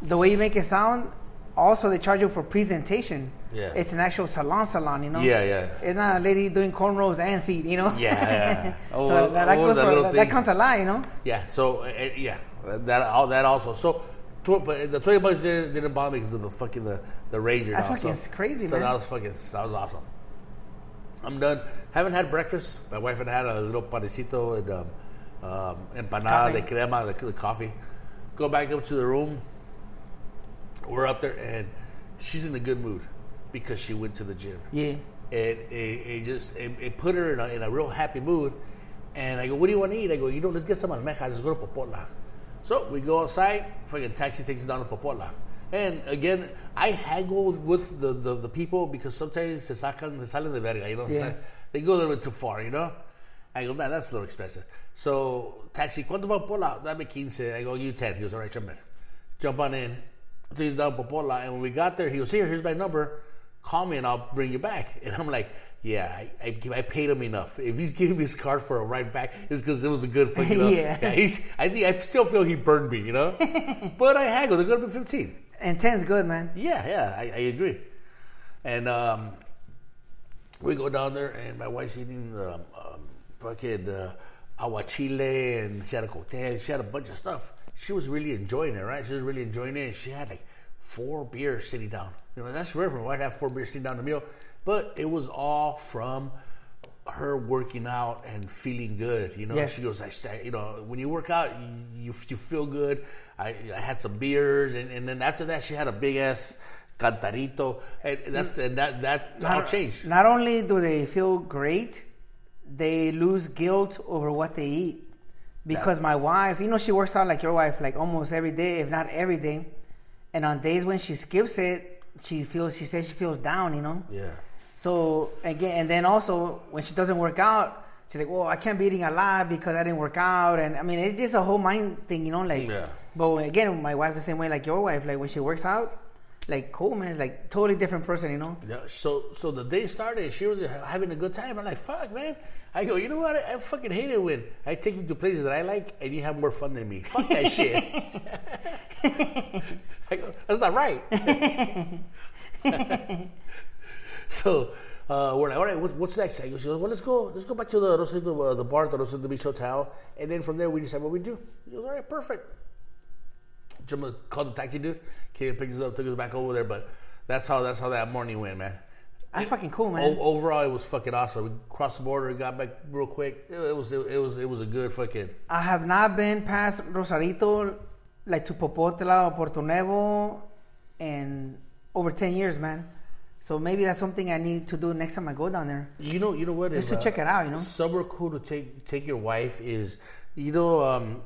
the way you make it sound, also they charge you for presentation. Yeah. It's an actual salon salon, you know? Yeah, yeah. It's not a lady doing cornrows and feet, you know? Yeah, yeah. Oh, so that, that, oh, goes that for- that, that counts a lot, you know? Yeah. So uh, yeah, that all that also. So. But the twenty bucks didn't, didn't bother me because of the fucking the, the razor. That's fucking so, crazy, So man. that was fucking that was awesome. I'm done. Haven't had breakfast. My wife had had a little panecito and um, um, empanada de crema, the, the coffee. Go back up to the room. We're up there, and she's in a good mood because she went to the gym. Yeah. It, it, it just it, it put her in a, in a real happy mood. And I go, what do you want to eat? I go, you know, let's get some almejas. Let's go to Popotla. So we go outside. Fucking taxi takes us down to Popotla. And again, I haggle with the, the, the people because sometimes se sacan, se salen de verga, you know? Yeah. They go a little bit too far, you know? I go, man, that's a little expensive. So, taxi, ¿cuánto va Pola? Dame 15. I go, you 10. He goes, all right, jump in. Jump on in. So he's down Popotla. And when we got there, he goes, here, here's my number. Call me and I'll bring you back. And I'm like, yeah, I, I, I paid him enough. If he's giving me his card for a ride back, it's because it was a good fucking, you know? Yeah. he's, I think, I still feel he burned me, you know? but I haggled. It could have been 15. And 10's good, man. Yeah, yeah, I, I agree. And um, we go down there, and my wife's eating the um, fucking uh, aguachile, and she had a cocktail. She had a bunch of stuff. She was really enjoying it, right? She was really enjoying it. And she had like four beers sitting down. You know, that's rare for wife to have four beers sitting down the meal. But it was all from her working out and feeling good. You know, Yes. she goes, I, sta- you know, when you work out, you, you, feel good. I, I had some beers, and, and then after that, she had a big ass cantarito, and that's mm. and that that all changed. Not only do they feel great, they lose guilt over what they eat. Because my wife, you know, she works out like your wife, like almost every day, if not every day. And on days when she skips it, she feels, she says she feels down, you know? Yeah, So again, and then also when she doesn't work out, she's like, "Well, I can't be eating a lot because I didn't work out." And I mean, it's just a whole mind thing, you know. Like, Yeah. but again, my wife's the same way, like your wife. Like when she works out, like cool, man, like totally different person, you know. yeah. So so the day started, she was having a good time. I'm like, fuck, man. I go, you know what? I, I fucking hate it when I take you to places that I like, and you have more fun than me. Fuck that shit. I go, that's not right. so uh, we're like, all right, what, what's next? I go, she goes, well, let's go, let's go back to the Rosarito, uh, the bar, the Rosarito Beach Hotel, and then from there we decide what we do. He goes, all right, perfect. Jim called the taxi dude, came and picked us up, took us back over there. But that's how that's how that morning went, man. That's fucking cool, man. O- overall, it was fucking awesome. We crossed the border, got back real quick. It, it was it, it was it was a good fucking. I have not been past Rosarito, like to Popotla or Puerto Nuevo, in over ten years, man. So maybe that's something I need to do next time I go down there. You know, you know what? Just to check it out, you know? Somewhere cool to take take your wife is, you know, um,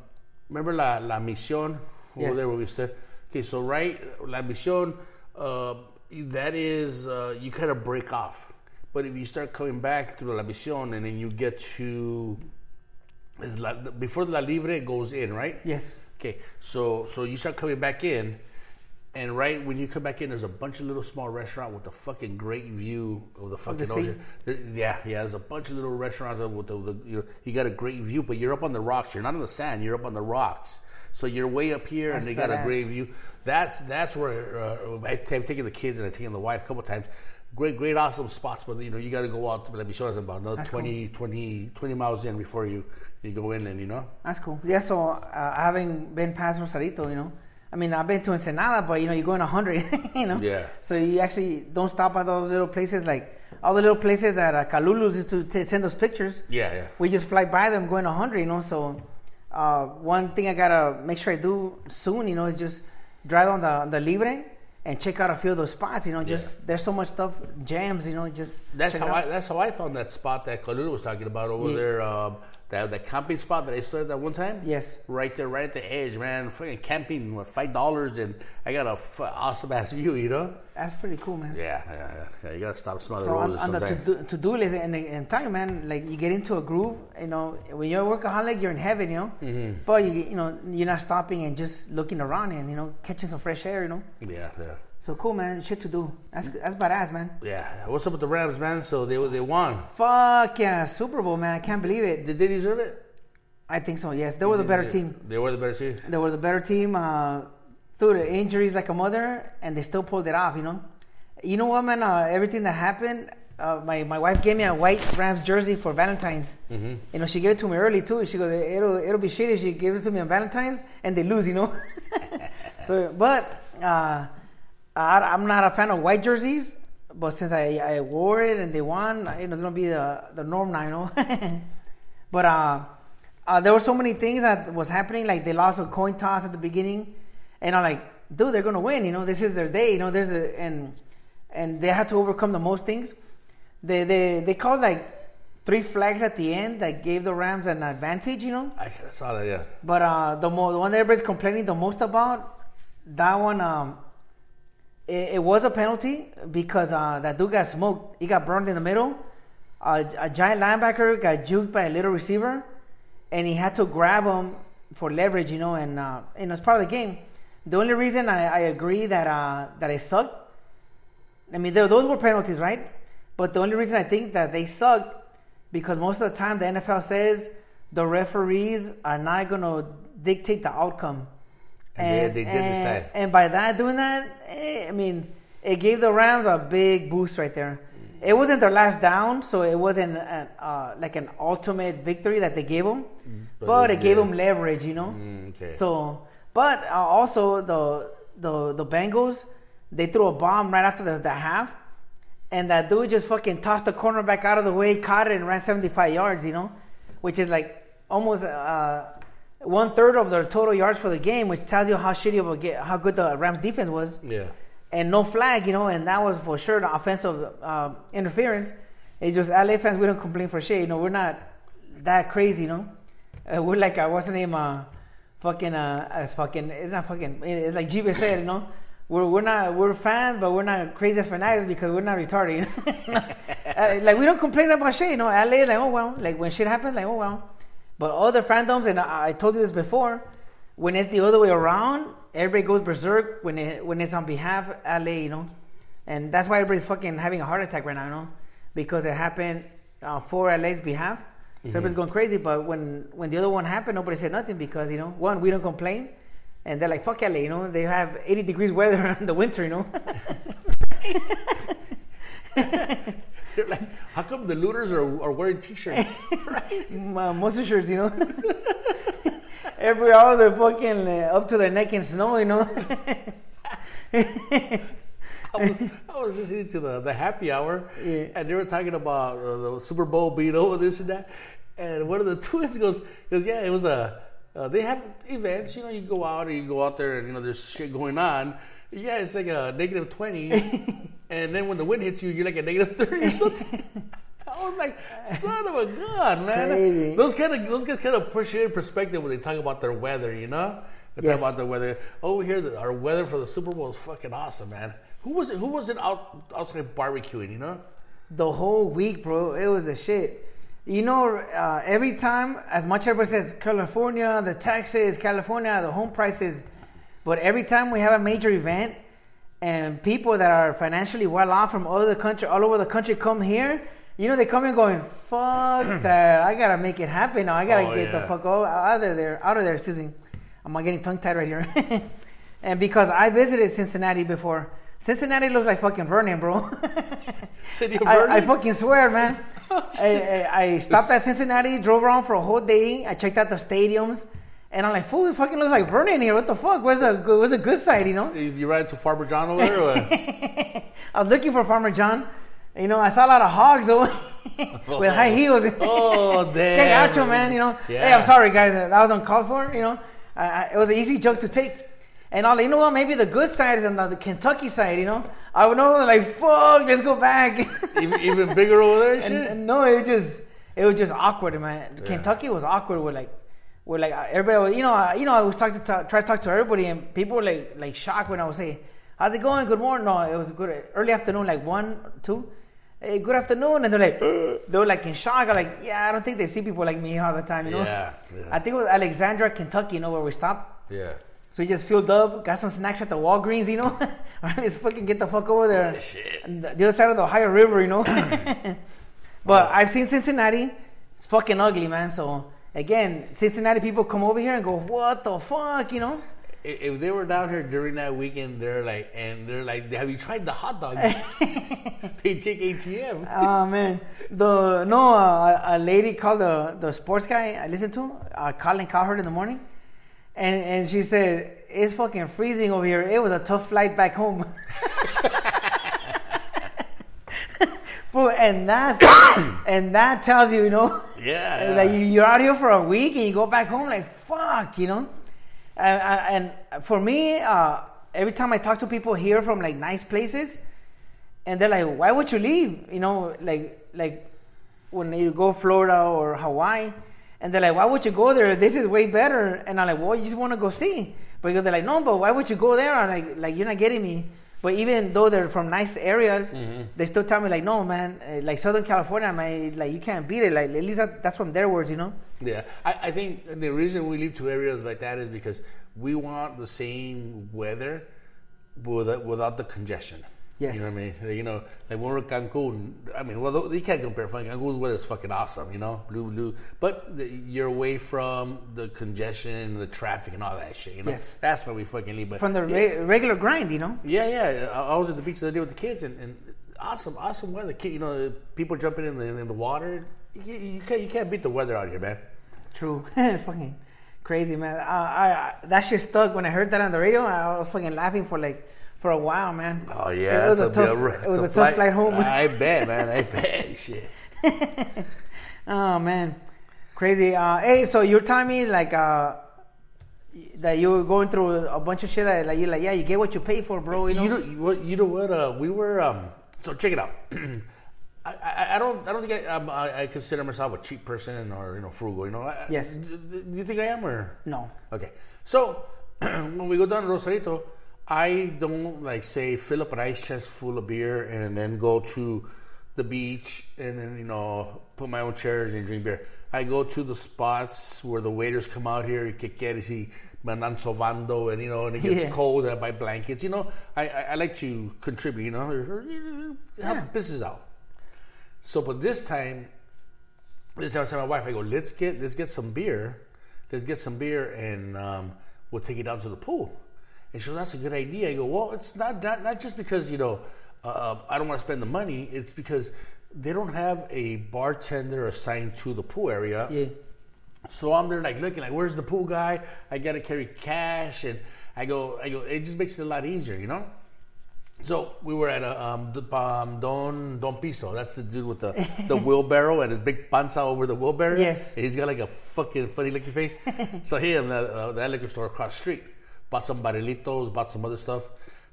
remember la la misión over Yes. there where we stood. Okay, so right, la misión, uh, that is uh, you kind of break off. But if you start coming back through la misión and then you get to, is la, before la libre goes in, right? Yes. Okay, so so you start coming back in, and right when you come back in, there's a bunch of little small restaurant with a fucking great view of the fucking sea? ocean. There, yeah, yeah, there's a bunch of little restaurants with the, the you, know, you got a great view, but you're up on the rocks. You're not on the sand. You're up on the rocks. So you're way up here, and they got a great view. That's that's where uh, I've taken the kids and I've taken the wife a couple times. Great, great, awesome spots, but you know you got to go out. Let me show us about another That's 20, 20, 20 miles in before you you go in, and you know. That's cool. Yeah, so uh, I haven't been past Rosarito, you know. I mean, I've been to Ensenada, but you know, you're going 100, you know. Yeah. So you actually don't stop at those little places, like all the little places that uh, Kalulus used to t- send those pictures. Yeah, yeah. We just fly by them going 100, you know. So uh, one thing I gotta make sure I do soon, you know, is just drive on the on the Libre and check out a few of those spots. You know, just Yeah. there's so much stuff, jams. You know, just That's how I. That's how I found that spot that Kalula was talking about over Yeah. there. Um, that that camping spot that I saw that one time. Yes. Right there, right at the edge, man. Fucking camping with five dollars, and I got a f- awesome ass view. You know. That's pretty cool, man. Yeah, yeah, yeah. yeah. You gotta stop and smell the So on, roses on the sometimes. to-do, to-do list, and, and you, man, like you get into a groove. You know, when you're a workaholic, you're in heaven. You know, Mm-hmm. but you you know you're not stopping and just looking around and you know catching some fresh air. You know, yeah, yeah, so cool, man. Shit to do. That's that's badass, man. yeah. What's up with the Rams, man? So they they won. Fuck yeah, Super Bowl, man. I can't believe it. Did they deserve it? I think so. Yes, they were the better team. They were the better team. They were the better team. Uh, through the injuries like a mother, and they still pulled it off. You know, you know what, man? Uh, everything that happened. Uh, my, my wife gave me a white Rams jersey for Valentine's. Mm-hmm. You know, she gave it to me early too. She goes, "It'll it'll be shitty she gives it to me on Valentine's and they lose." You know. so, but uh, I'm not a fan of white jerseys. But since I, I wore it and they won, you know, it's gonna be the the norm now. You know. but uh, uh, there were so many things that was happening. Like they lost a coin toss at the beginning, and I'm like, dude, they're gonna win. You know, this is their day. You know, there's a and and they had to overcome the most things. They they they called like three flags at the end that gave the Rams an advantage. You know, I saw that. Yeah. but uh, the mo- the one that everybody's complaining the most about, that one, um, it, it was a penalty because uh, that dude got smoked. He got burned in the middle. Uh, a giant linebacker got juked by a little receiver, and he had to grab him for leverage, you know, and uh, and it's part of the game. The only reason I, I agree that uh, that it sucked, I mean, there, those were penalties, right? But the only reason I think that they sucked because most of the time the NFL says the referees are not going to dictate the outcome. And they- they did this time. And by that doing that, eh, I mean, it gave the Rams a big boost right there. It wasn't their last down, so it wasn't an, uh, like an ultimate victory that they gave them, But but, it it gave them leverage, you know. Mm, okay. So, but uh, also the the the Bengals, they threw a bomb right after the, the half, and that dude just fucking tossed the cornerback out of the way, caught it, and ran 75 yards. You know, which is like almost uh, one third of their total yards for the game, which tells you how shitty of a ga- how good the Rams defense was yeah. and no flag, you know, and that was for sure the offensive uh, interference. It's just LA fans, we don't complain for shit, you know, we're not that crazy, you know. Uh, we're like, uh, what's the name, uh, fucking, uh, as fucking, it's not fucking, it's like Jive said, you know. We're, we're not we're fans, but we're not crazy as fanatics because we're not retarded. You know? Uh, like we don't complain about shit, you know. LA like oh well, like when shit happens, like oh well. But other fandoms, and I, I told you this before, when it's the other way around, everybody goes berserk when it when it's on behalf of LA, you know, and that's why everybody's fucking having a heart attack right now, you know, because it happened uh, for LA's behalf. So everybody's going crazy. But when when the other one happened, nobody said nothing because you know, one, we don't complain, and they're like fuck LA, you know, they have 80 degrees weather in the winter, you know. They're like, how come the looters are, are wearing t-shirts? right? muscle shirts, you know. Every hour they're fucking uh, up to their neck in snow, you know. I was, I was listening to the, the happy hour, Yeah. and they were talking about uh, the Super Bowl being over, this and that. And one of the twins goes, goes yeah, it was a. Uh, they have events, you know. You go out and you go out there, and you know there's shit going on. Yeah, it's like a negative twenty, and then when the wind hits you, you're like a negative thirty or something. I was like, son of a gun, man. Crazy. Those kind of those guys kind of push you in perspective when they talk about their weather, you know. They Yes. talk about the weather. Over here, the, our weather for the Super Bowl is fucking awesome, man. Who was it? Who was it out outside barbecuing? You know? the whole week, bro. It was the shit. You know, uh, every time, as much as everybody says, California, the taxes, California, the home prices, but every time we have a major event and people that are financially well off from all the country, all over the country, come here. You know, they come in going, "Fuck that! I gotta make it happen now. I gotta Oh, get the fuck out of there, out of there." Excuse me. I'm not getting tongue tied right here. and because I visited Cincinnati before, Cincinnati looks like fucking Vernon, bro. City of I, I fucking swear, man. I, I, I stopped at Cincinnati, drove around for a whole day. I checked out the stadiums, and I'm like, "Fool, it fucking looks like Vernon here. What the fuck? Where's the good- where's the good side? You know?" you ran to Farmer John over there? I was looking for Farmer John. You know, I saw a lot of hogs though, with high heels. Oh, damn! damn. gacho, man. You know. Hey, I'm sorry, guys. That was uncalled for. You know, I, I, it was an easy joke to take. And all you know what? Maybe the good side is on the, the Kentucky side. You know, I would know like, fuck, let's go back. even, even bigger over there, and and, and no, it just it was just awkward, man. Kentucky was awkward with like, with like uh, everybody. Was, you know, I- you know, I was talking to talk, try to talk to everybody, and people were like like shocked when I was saying, "How's it going? Good morning." No, it was good uh, early afternoon, like one, two. Hey, good afternoon, and they're like, they were like in shock. I'm like, yeah, I don't think they see people like me all the time, you know. Yeah, yeah. I think it was Alexandria, Kentucky, you know, where we stopped. yeah. So we just filled up, got some snacks at the Walgreens, you know. Let's fucking get the fuck over there. Shit. And the other side of the Ohio River, you know. but I've seen Cincinnati. It's fucking ugly, man. So again, Cincinnati people come over here and go, "What the fuck," you know. If they were down here during that weekend, they're like, and they're like, have you tried the hot dogs? they take ATM. Oh man, the no, uh, a lady called the the sports guy I listened to, uh, Colin Cowherd in the morning, and and she said it's fucking freezing over here. It was a tough flight back home. Bro, and that and that tells you, you know, Yeah. like you- you're out here for a week and you go back home like fuck, you know. And, and for me, uh, every time I talk to people here from like nice places, and they're like, "Why would you leave?" You know, like like when you go Florida or Hawaii, and they're like, "Why would you go there? This is way better." And I'm like, "Well, you just want to go see." But they're like, "No, but why would you go there?" I'm like, "Like you're not getting me." But even though they're from nice areas, Mm-hmm. they still tell me like, no, man, uh, like Southern California, man, like you can't beat it. Like at least that's from their words, you know. Yeah, I, I think the reason we leave to areas like that is because we want the same weather without, without the congestion. Yes. You know what I mean? You know, like when we're in Cancun, I mean, well, you can't compare. Cancun's weather is fucking awesome, you know, blue, blue. But the, you're away from the congestion, the traffic, and all that shit. You know, Yes. that's why we fucking leave. But From the yeah, re- regular grind, you know. yeah, yeah. I, I was at the beach the other day with the kids, and, and awesome, awesome weather. You know, people jumping in the in the water. You, you can't you can't beat the weather out here, man. True, fucking crazy, man. I, I that shit stuck when I heard that on the radio. I was fucking laughing for like for a while, man. Oh yeah, it was a that's tough, be it was a tough flight home. I bet, man. I bet. Shit. oh man, crazy. Uh, hey, so you're telling me like uh, that you were going through a bunch of shit that like you're like yeah, you get what you pay for, bro. You know. You know what? You know what? Uh, we were. Um, so check it out. I, I, I don't. I don't think I, I. I consider myself a cheap person or you know frugal. You know. Yes. Do, do you think I am or? no. Okay. So when we go down to Rosarito, I don't like say fill up an ice chest full of beer and then go to the beach and then you know put my own chairs and drink beer. I go to the spots where the waiters come out here, que quieres y sobando and you know and it gets Yeah. cold and I buy blankets. You know, I, I, I like to contribute. You know, help Yeah. business out. So, but this time, this time I said my wife, I go, let's get let's get some beer, let's get some beer, and um, we'll take it down to the pool. And she goes, that's a good idea. I go, well, it's not not, not just because you know uh, I don't want to spend the money. It's because they don't have a bartender assigned to the pool area. Yeah. So I'm there like looking like, where's the pool guy? I gotta carry cash, and I go, I go. It just makes it a lot easier, you know. So we were at a um, um, Don Don Piso. That's the dude with the, the wheelbarrow and his big panza over the wheelbarrow. Yes. And he's got like a fucking funny looking face. so him, that, uh, that liquor store across the street, bought some barrilitos, bought some other stuff.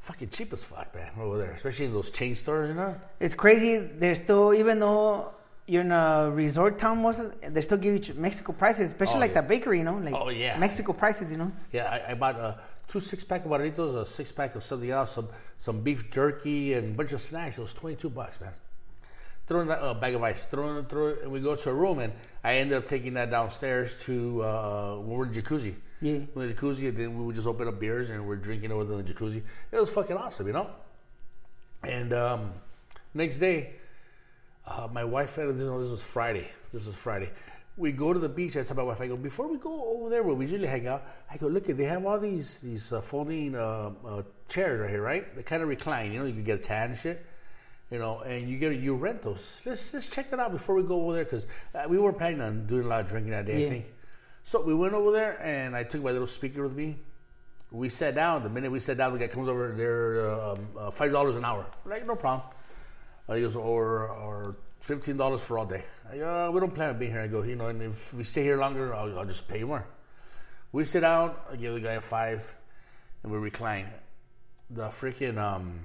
Fucking cheap as fuck, man, over there. Especially in those chain stores, you know. It's crazy. They're still, even though you're in a resort town, most they still give you Mexico prices, especially Oh, like yeah. the bakery, you know, like Oh, yeah. Mexico prices, you know. Yeah, I, I bought uh, two six pack of barritos, a six pack of something else, some some beef jerky, and a bunch of snacks. It was twenty two bucks, man. Throw in that uh, bag of ice, throw it, and we go to a room, and I ended up taking that downstairs to uh, we're in jacuzzi. Yeah. We're in the jacuzzi, and then we would just open up beers and we're drinking over in the jacuzzi. It was fucking awesome, you know. And um, next day, uh, my wife and this, this was Friday. This was Friday. We go to the beach. I tell my wife, I go before we go over there where we usually hang out. I go look at they have all these these uh, folding uh, uh, chairs right here, right? They kind of recline. You know, you can get a tan and shit. You know, and you get you rent those. Let's let's check that out before we go over there because uh, we weren't planning on doing a lot of drinking that day. I think. So we went over there, and I took my little speaker with me. We sat down. The minute we sat down, the guy comes over. They're um, uh, five dollars an hour. Like no problem. Uh, he goes, or or fifteen dollars for all day. I go, uh, we don't plan on being here. I go, you know, and if we stay here longer, I'll, I'll just pay more. We sit down. I give the guy a five, and we recline. The freaking um,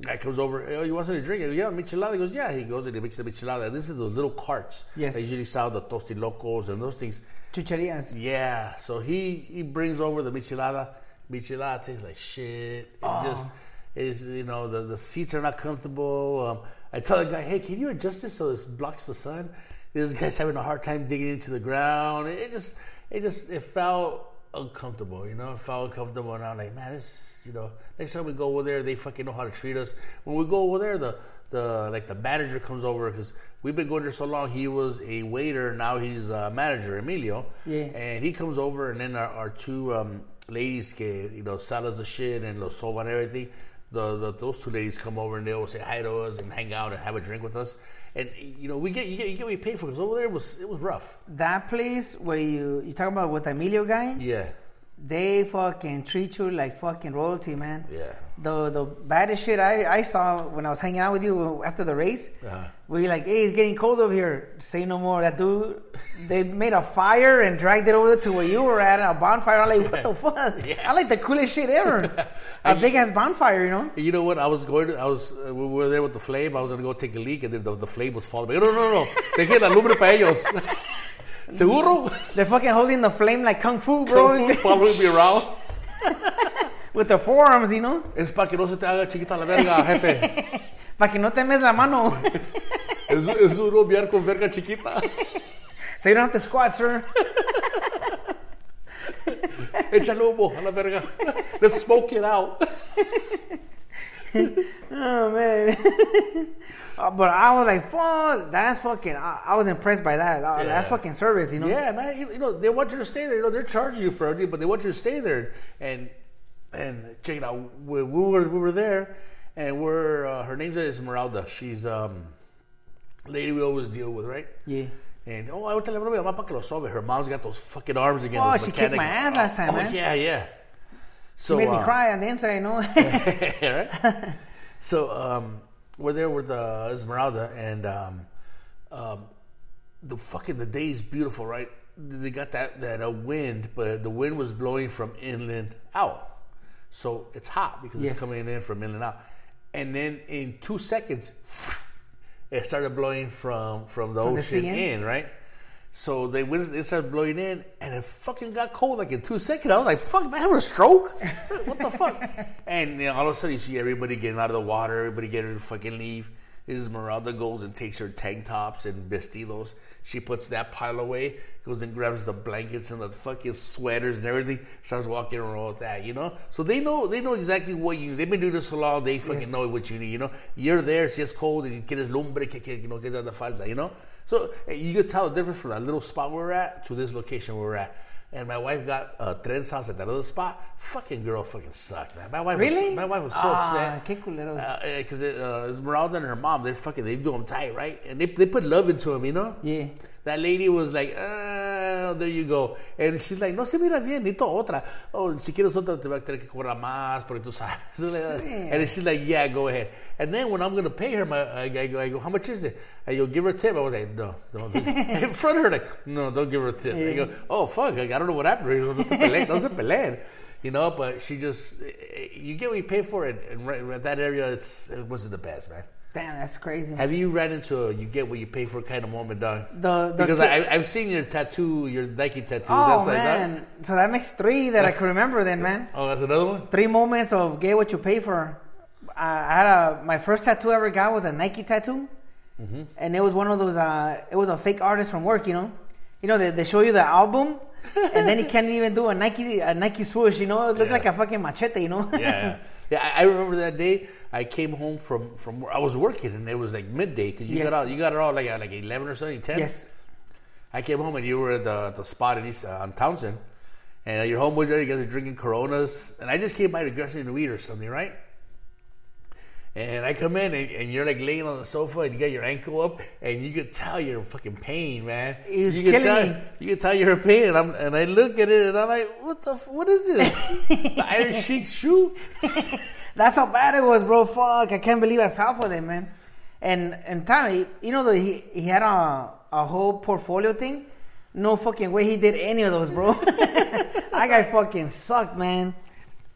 guy comes over. Oh, you want something to drink? I go, yeah, michelada. He goes, yeah. He goes and he makes the michelada. This is the little carts. Yes. They usually sell the tosti locos and those things. Chucherias. Yeah, so he he brings over the michelada. Michelada tastes like shit. It just is you know the, the seats are not comfortable. Um, I tell the guy, hey, can you adjust this so this blocks the sun? This guy's having a hard time digging into the ground. It just it just it felt uncomfortable, you know. It felt uncomfortable, and I'm like, man, this you know. Next time we go over there, they fucking know how to treat us. When we go over there, the the like the manager comes over because we've been going there so long. He was a waiter, now he's a manager, Emilio. Yeah. And he comes over, and then our, our two um, ladies, que, you know, salas the shit and los soba and everything. The, the those two ladies come over and they will say hi to us and hang out and have a drink with us. And you know, we get you get you get what you pay for because over there it was it was rough. That place where you you talk about with the Emilio guy, Yeah, they fucking treat you like fucking royalty, man. yeah. The the baddest shit I, I saw when I was hanging out with you after the race, Uh-huh. you're like, hey, it's getting cold over here. Say no more. That dude, they made a fire and dragged it over to where you were at, a bonfire. I'm like, what the fuck? Yeah. I like the coolest shit ever. a big ass bonfire, you know? You know what? I was going. To, I was. Uh, we were there with the flame. I was gonna go take a leak, and then the, the flame was falling. No, no, no. Dejen la lumbre para ellos. Seguro. They're fucking holding the flame like kung fu, bro. Kung Fu following me around. With the forearms, you know? Es para que no se te haga chiquita la verga, jefe. Para que no te mes la mano. Es, es duro viar con verga chiquita. so you don't have to squat, sir. Humo a la verga. Let's smoke it out. Oh, man. Uh, but I was like, fuck, that's fucking, I, I was impressed by that. Uh, That's fucking service, you know? Yeah, man. You, you know, they want you to stay there. You know, they're charging you for everything, but they want you to stay there. And and check it out. We, we were we were there, and we're uh, her name's Esmeralda. She's um lady we always deal with, right? Yeah. And oh, hablo a mi mamá para que lo sobe. Her mom's got those fucking arms again. Oh, she kicked my ass last time, oh, man. yeah, yeah. So Made me uh, cry on the inside, you know? right? So um, we're there with uh, Esmeralda, and um, um, the fucking the day is beautiful, right? They got that that uh, wind, but the wind was blowing from inland out, so it's hot because Yes. it's coming in from inland out. And then in two seconds, it started blowing from from the From ocean in? in, right? So they went, it started blowing in, and it fucking got cold like in two seconds. I was like, "Fuck, man, I have a stroke? what the fuck?" And you know, all of a sudden, you see everybody getting out of the water, everybody getting to fucking leave. Is Esmeralda goes and takes her tank tops and vestidos. She puts that pile away, goes and grabs the blankets and the fucking sweaters and everything. Starts walking around with that, you know. So they know they know exactly what you. They've been doing this so long. They fucking know what you need. You know, you're there. Si es cold and quieres lumbre, que, que, you know, que te da falta. You know. So eh, you could tell the difference from that little spot we we're at to this location we we're at. And my wife got uh, trenzas at that other spot. Fucking girl fucking sucked, man. My wife Really? was my wife was so Ah, upset. qué culero. Because uh, Esmeralda and her mom, they're fucking, they do them tight, right? And they, they put love into them, you know? Yeah. That lady was like, ah, there you go. And she's like, no se mira bien, necesito otra. Oh, si quieres otra, te va a tener que cobrar más, porque tú sabes. And she's like, yeah, go ahead. And then when I'm going to pay her, my, I, go, I go, how much is it? I go, give her a tip. I was like, no. don't In front of her, like, no, don't give her a tip. I go, oh, fuck, I don't know what happened. No se peleen, no se peleen. You know, but she just, you get what you pay for it. And right, right that area, it's, it wasn't the best, man. Damn, that's crazy. Have you ran into a you get what you pay for kind of moment, dog? The- the because I, I've seen your tattoo, your Nike tattoo. Oh, that's like that. man. So that makes three that I can remember then, man. Oh, that's another one. Three moments of get what you pay for. I I had a, my first tattoo I ever got was a Nike tattoo. Mm-hmm. And it was one of those, uh, it was a fake artist from work, you know? You know, they, they show you the album, and then he can't even do a Nike a Nike swoosh, you know? It looked Yeah. like a fucking machete, you know? Yeah, yeah. I, I remember that day. I came home from from where I was working, and it was like midday because you Yes. got out. You got it all like at like eleven or something, ten. yes. I came home and you were at the the spot in East uh, on Townsend, and your homeboys there. You guys are drinking Coronas, and I just came by to grab something to eat or something, right? And I come in and, and you're like laying on the sofa and you got your ankle up and you could tell you're in fucking pain, man. You could tell me. you could tell you're in pain, and I'm and I look at it and I'm like, what the what is this? the Iron Sheik's shoe? That's how bad it was, bro. Fuck, I can't believe I fell for that, man. And and Tommy, you know, he he had a a whole portfolio thing. No fucking way he did any of those, bro. I got fucking sucked, man.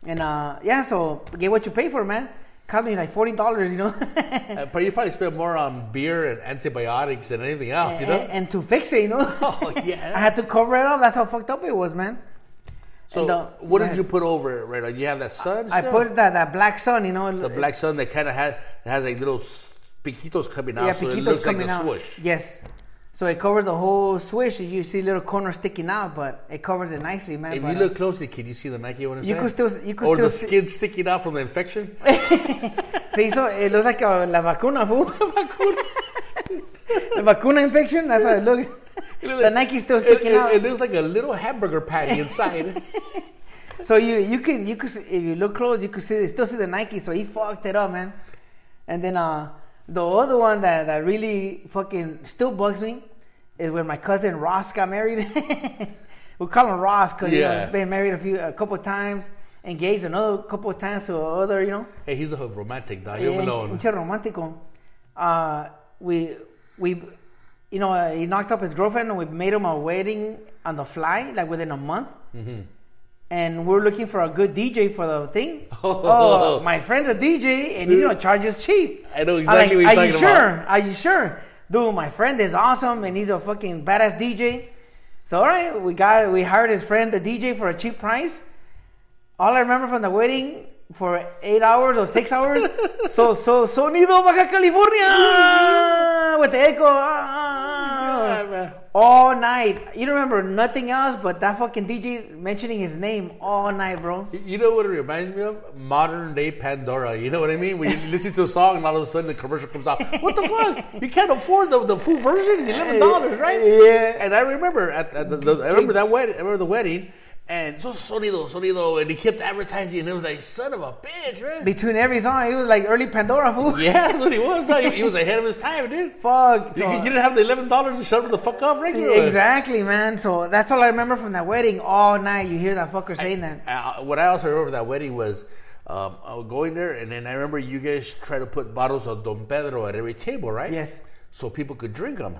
And uh, yeah, so get what you pay for, man. Cost me like forty dollars, you know. Uh, but you probably spent more on beer and antibiotics than anything else, you know? and, and to fix it, you know. Oh yeah. I had to cover it up. That's how fucked up it was, man. So the- what did you put over it? Right, you have that sun. I still? put that that black sun, you know. the black sun that kind of has has like little piquitos coming out, yeah, so it looks like a out. swoosh. Yes. So it covers the whole swish. You see little corners sticking out, but it covers it nicely, man. If But, you uh, look closely, can you see the Nike one? You could still- you could or still the see- skin sticking out from the infection. se hizo, it looks like a, la vacuna, fool. the vacuna infection, that's how it looks. the Nike's still sticking it, out. it looks like a little hamburger patty inside. So you you can you could if you look close, you could see still see the Nike. So he fucked it up, man. And then uh, the other one that, that really fucking still bugs me is when my cousin Ross got married. we call him Ross because you know, Yeah. he's been married a few a couple of times, engaged another couple of times to other, you know. hey, he's a romantic dog. Him Eh, alone. romántico. Uh, we we you know uh, he knocked up his girlfriend and we made him a wedding on the fly like within a month. Mm-hmm. And we're looking for a good DJ for the thing. Oh. Oh, my friend's a DJ and he's gonna charge us cheap. I know exactly what like, you're Are you talking sure? about. Are you sure? Dude, my friend is awesome and he's a fucking badass DJ. So all right, we got we hired his friend the DJ for a cheap price. all I remember from the wedding for eight hours or six hours. so so sonido Baja California with the echo. ah, Yeah, man. All night. You don't remember nothing else but that fucking DJ mentioning his name all night, bro. You know what it reminds me of? Modern day Pandora. You know what I mean? When you listen to a song and all of a sudden the commercial comes out. What the fuck? You can't afford the, the full version. It's eleven dollars, right? Yeah. And I remember at, at the, the I remember that wedding. I remember the wedding. And so sonido, sonido, and he kept advertising, and it was like, son of a bitch, man. Between every song, he was like early Pandora fool. yeah, that's what he was. Like, he was ahead of his time, dude. Fuck. You, so- you didn't have the eleven dollars to shut him the fuck off, regularly. Exactly, man. So that's all I remember from that wedding. All night, you hear that fucker saying that. Uh, what I also remember that wedding was um, I was going there, and then I remember you guys try to put bottles of Don Pedro at every table, right? Yes. So people could drink them.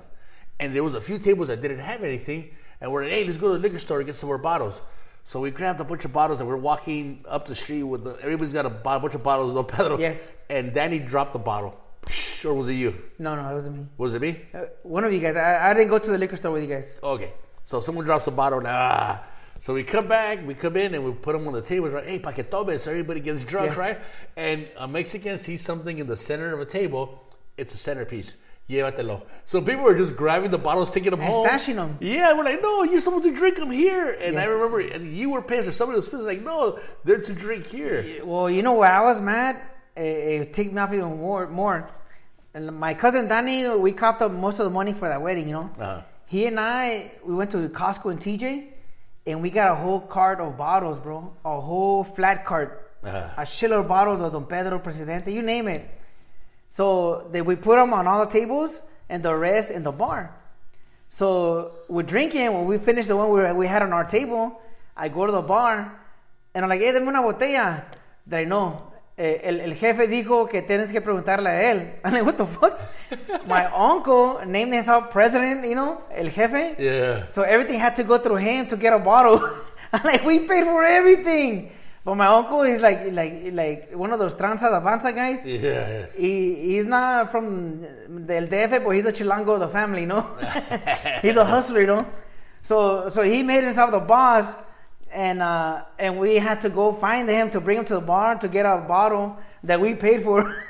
And there was a few tables that didn't have anything, and we're like, hey, let's go to the liquor store and get some more bottles. So we grabbed a bunch of bottles, and we're walking up the street with the, everybody's got a, bo- bunch of bottles of Don Pedro. Yes. And Danny dropped the bottle. Or was it you? No, no, it wasn't me. Was it me? Uh, one of you guys. I, I didn't go to the liquor store with you guys. Okay. So someone drops a bottle. Ah. So we come back, we come in, and we put them on the tables. Right? Hey, pa que tomes. So everybody gets drunk, Yes. right? And a Mexican sees something in the center of a table. It's a centerpiece. Llévatelo. So people were just grabbing the bottles, taking them And home. them. Yeah, we're like, no, you're supposed to drink them here. And I remember, and you were pissed. Or somebody was pissed. Like, no, they're to drink here. Well, you know where I was mad? It, it ticked me off even more. More. And my cousin Danny, we copped up most of the money for that wedding. You know. Uh-huh. He and I, we went to Costco and TJ, and we got a whole cart of bottles, bro. A whole flat cart. Uh-huh. A shitload of bottles of Don Pedro Presidente, you name it. So they, we put them on all the tables and the rest in the bar. So we're drinking. When we finished the one we, were, we had on our table, I go to the bar and I'm like, hey, dame una botella. They're like, no. Eh, El, el jefe dijo que tienes que preguntarle a él. I'm like, what the fuck? My uncle named himself president, you know, el jefe. Yeah. So everything had to go through him to get a bottle. I'm like, we paid for everything. But my uncle is like, like, like one of those tranza avanza guys. Yeah. yeah. He, he's not from del DF, but he's a chilango of the family, no? he's a hustler, you know? So, so he made himself the boss, and uh, and we had to go find him to bring him to the bar to get a bottle that we paid for.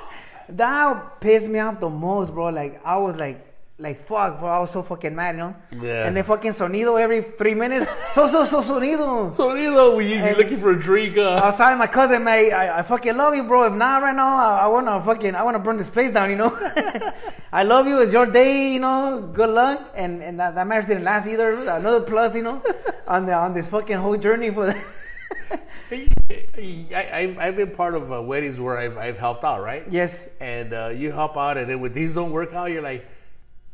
that pissed me off the most, bro. Like I was like, like fuck, bro. I was so fucking mad, you know? Yeah. And then fucking sonido every three minutes. So so so sonido. So, you know, you, looking for a drink, I uh, was telling my cousin, man, I, I fucking love you, bro. If not right now, I, I wanna fucking, I wanna burn this place down, you know. I love you. It's your day, you know. Good luck. And and that, that marriage didn't last either. Another plus, you know, on the on this fucking whole journey for. The I, I've, I've been part of uh, weddings where I've, I've helped out, right? yes. and uh, you help out, and then when these don't work out, you're like,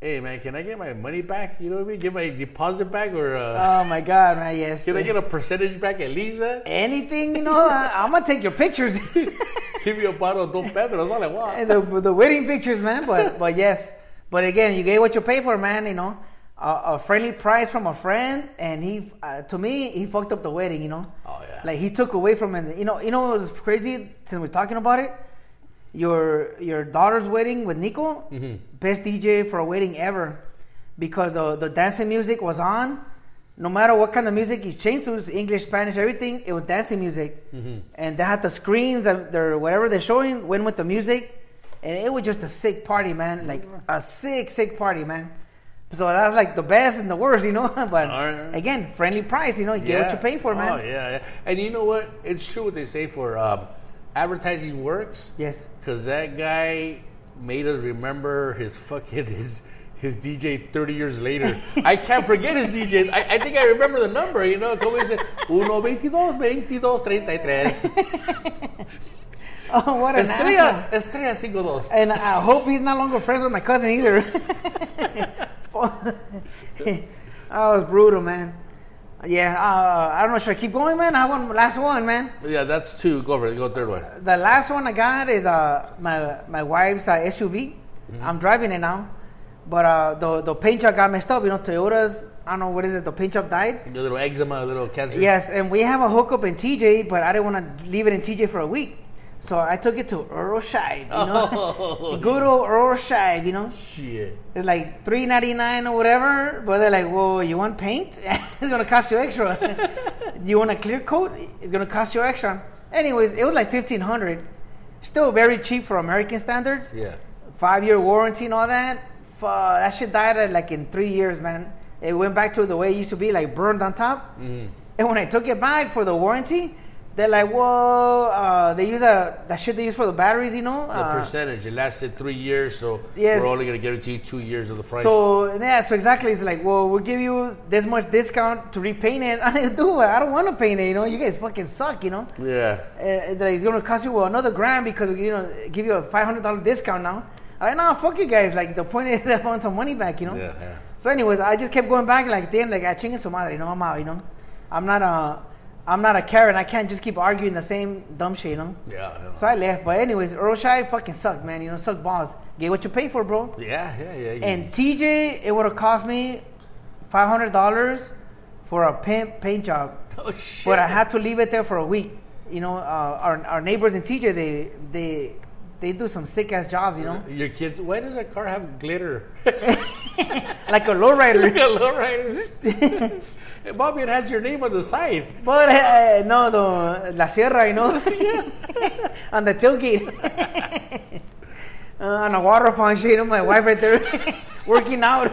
"Hey, man, can I get my money back? You know what I mean? Get my deposit back, or uh, Oh my god, man. Yes. can I get a percentage back at least, man? anything? You know, I, I'm gonna take your pictures. Give me a bottle of Don Pedro. That's all I want." And the, the wedding pictures, man. But but yes, but again, you get what you pay for, man. You know, a, a friendly price from a friend, and he, uh, to me, he fucked up the wedding. You know, Oh, yeah. like he took away from it. You know, you know what's crazy? Since we're talking about it, your your daughter's wedding with Nico, Mm-hmm. best DJ for a wedding ever, because the the dancing music was on. No matter what kind of music he changed to, English, Spanish, everything, it was dancing music. Mm-hmm. And they had the screens, and their whatever they're showing went with the music, and it was just a sick party, man. Like a sick, sick party, man. So that's like the best and the worst, you know. but again, friendly price, you know. You get what you pay for, man. Oh yeah, yeah. And you know what? It's true what they say for um, advertising works. Yes. Because that guy made us remember his fucking his his DJ 30 years later. I can't forget his DJ. I, I think I remember the number, you know. Como dice, 1, 22, 22, 33. Oh, what an Estrella, asshole. Estrella 52. And I hope he's no longer friends with my cousin either. that was brutal, man. Yeah, uh, I don't know. Should I keep going, man? I want last one, man. Yeah, that's two. Go for it. Go third one. The last one I got is uh, my my wife's uh, SUV. I'm driving it now, but uh, the the paint job got messed up. You know, Toyota's. I don't know what is it. The paint job died. A little eczema, a little cancer. Yes, and we have a hookup in TJ, but I didn't want to leave it in TJ for a week. So I took it to Earl Scheib, you know, good old Earl Scheib, you know. Shit. It's like three ninety nine or whatever, but they're like, "Whoa, you want paint? it's gonna cost you extra. you want a clear coat? It's gonna cost you extra." Anyways, it was like fifteen hundred. Still very cheap for American standards. Yeah. Five year warranty and all that. Fuck, that shit died at like in three years, man. It went back to the way it used to be, like burned on top. Mm-hmm. And when I took it back for the warranty, they're like, "Whoa!" Uh, they use a that shit they use for the batteries, you know. The Uh, percentage. It lasted three years, so Yes. we're only gonna guarantee you two years of the price. So yeah, so exactly, it's like, well, we'll give you this much discount to repaint it. I like, dude, I don't want to paint it. You know, you guys fucking suck. You know, yeah. uh, that it's gonna cost you well, another grand because you know give you a five hundred dollar discount now. I like, no, fuck you guys. Like the point is, I want some money back. You know. Yeah. Yeah. So, anyways, I just kept going back. Like at the end, like I chingue some madre. You know, I'm out. You know, I'm not a, I'm not a Karen. I can't just keep arguing the same dumb shit. You know. Yeah. yeah. So I left. But anyways, Earl Scheib fucking sucked, man. You know, suck balls. Get what you pay for, bro. Yeah, yeah, yeah. yeah. And TJ, it would have cost me five hundred dollars for a paint paint job, oh shit. but I had to leave it there for a week. You know, uh, our our neighbors in TJ, they they they do some sick ass jobs. You know, Your kids. Why does that car have glitter? like a lowrider. Hello, right? Hey, Bobby, it has your name on the side. But uh, no, the la sierra, you know, on the tailgate, uh, on a water fountain. You know, my wife right there working out.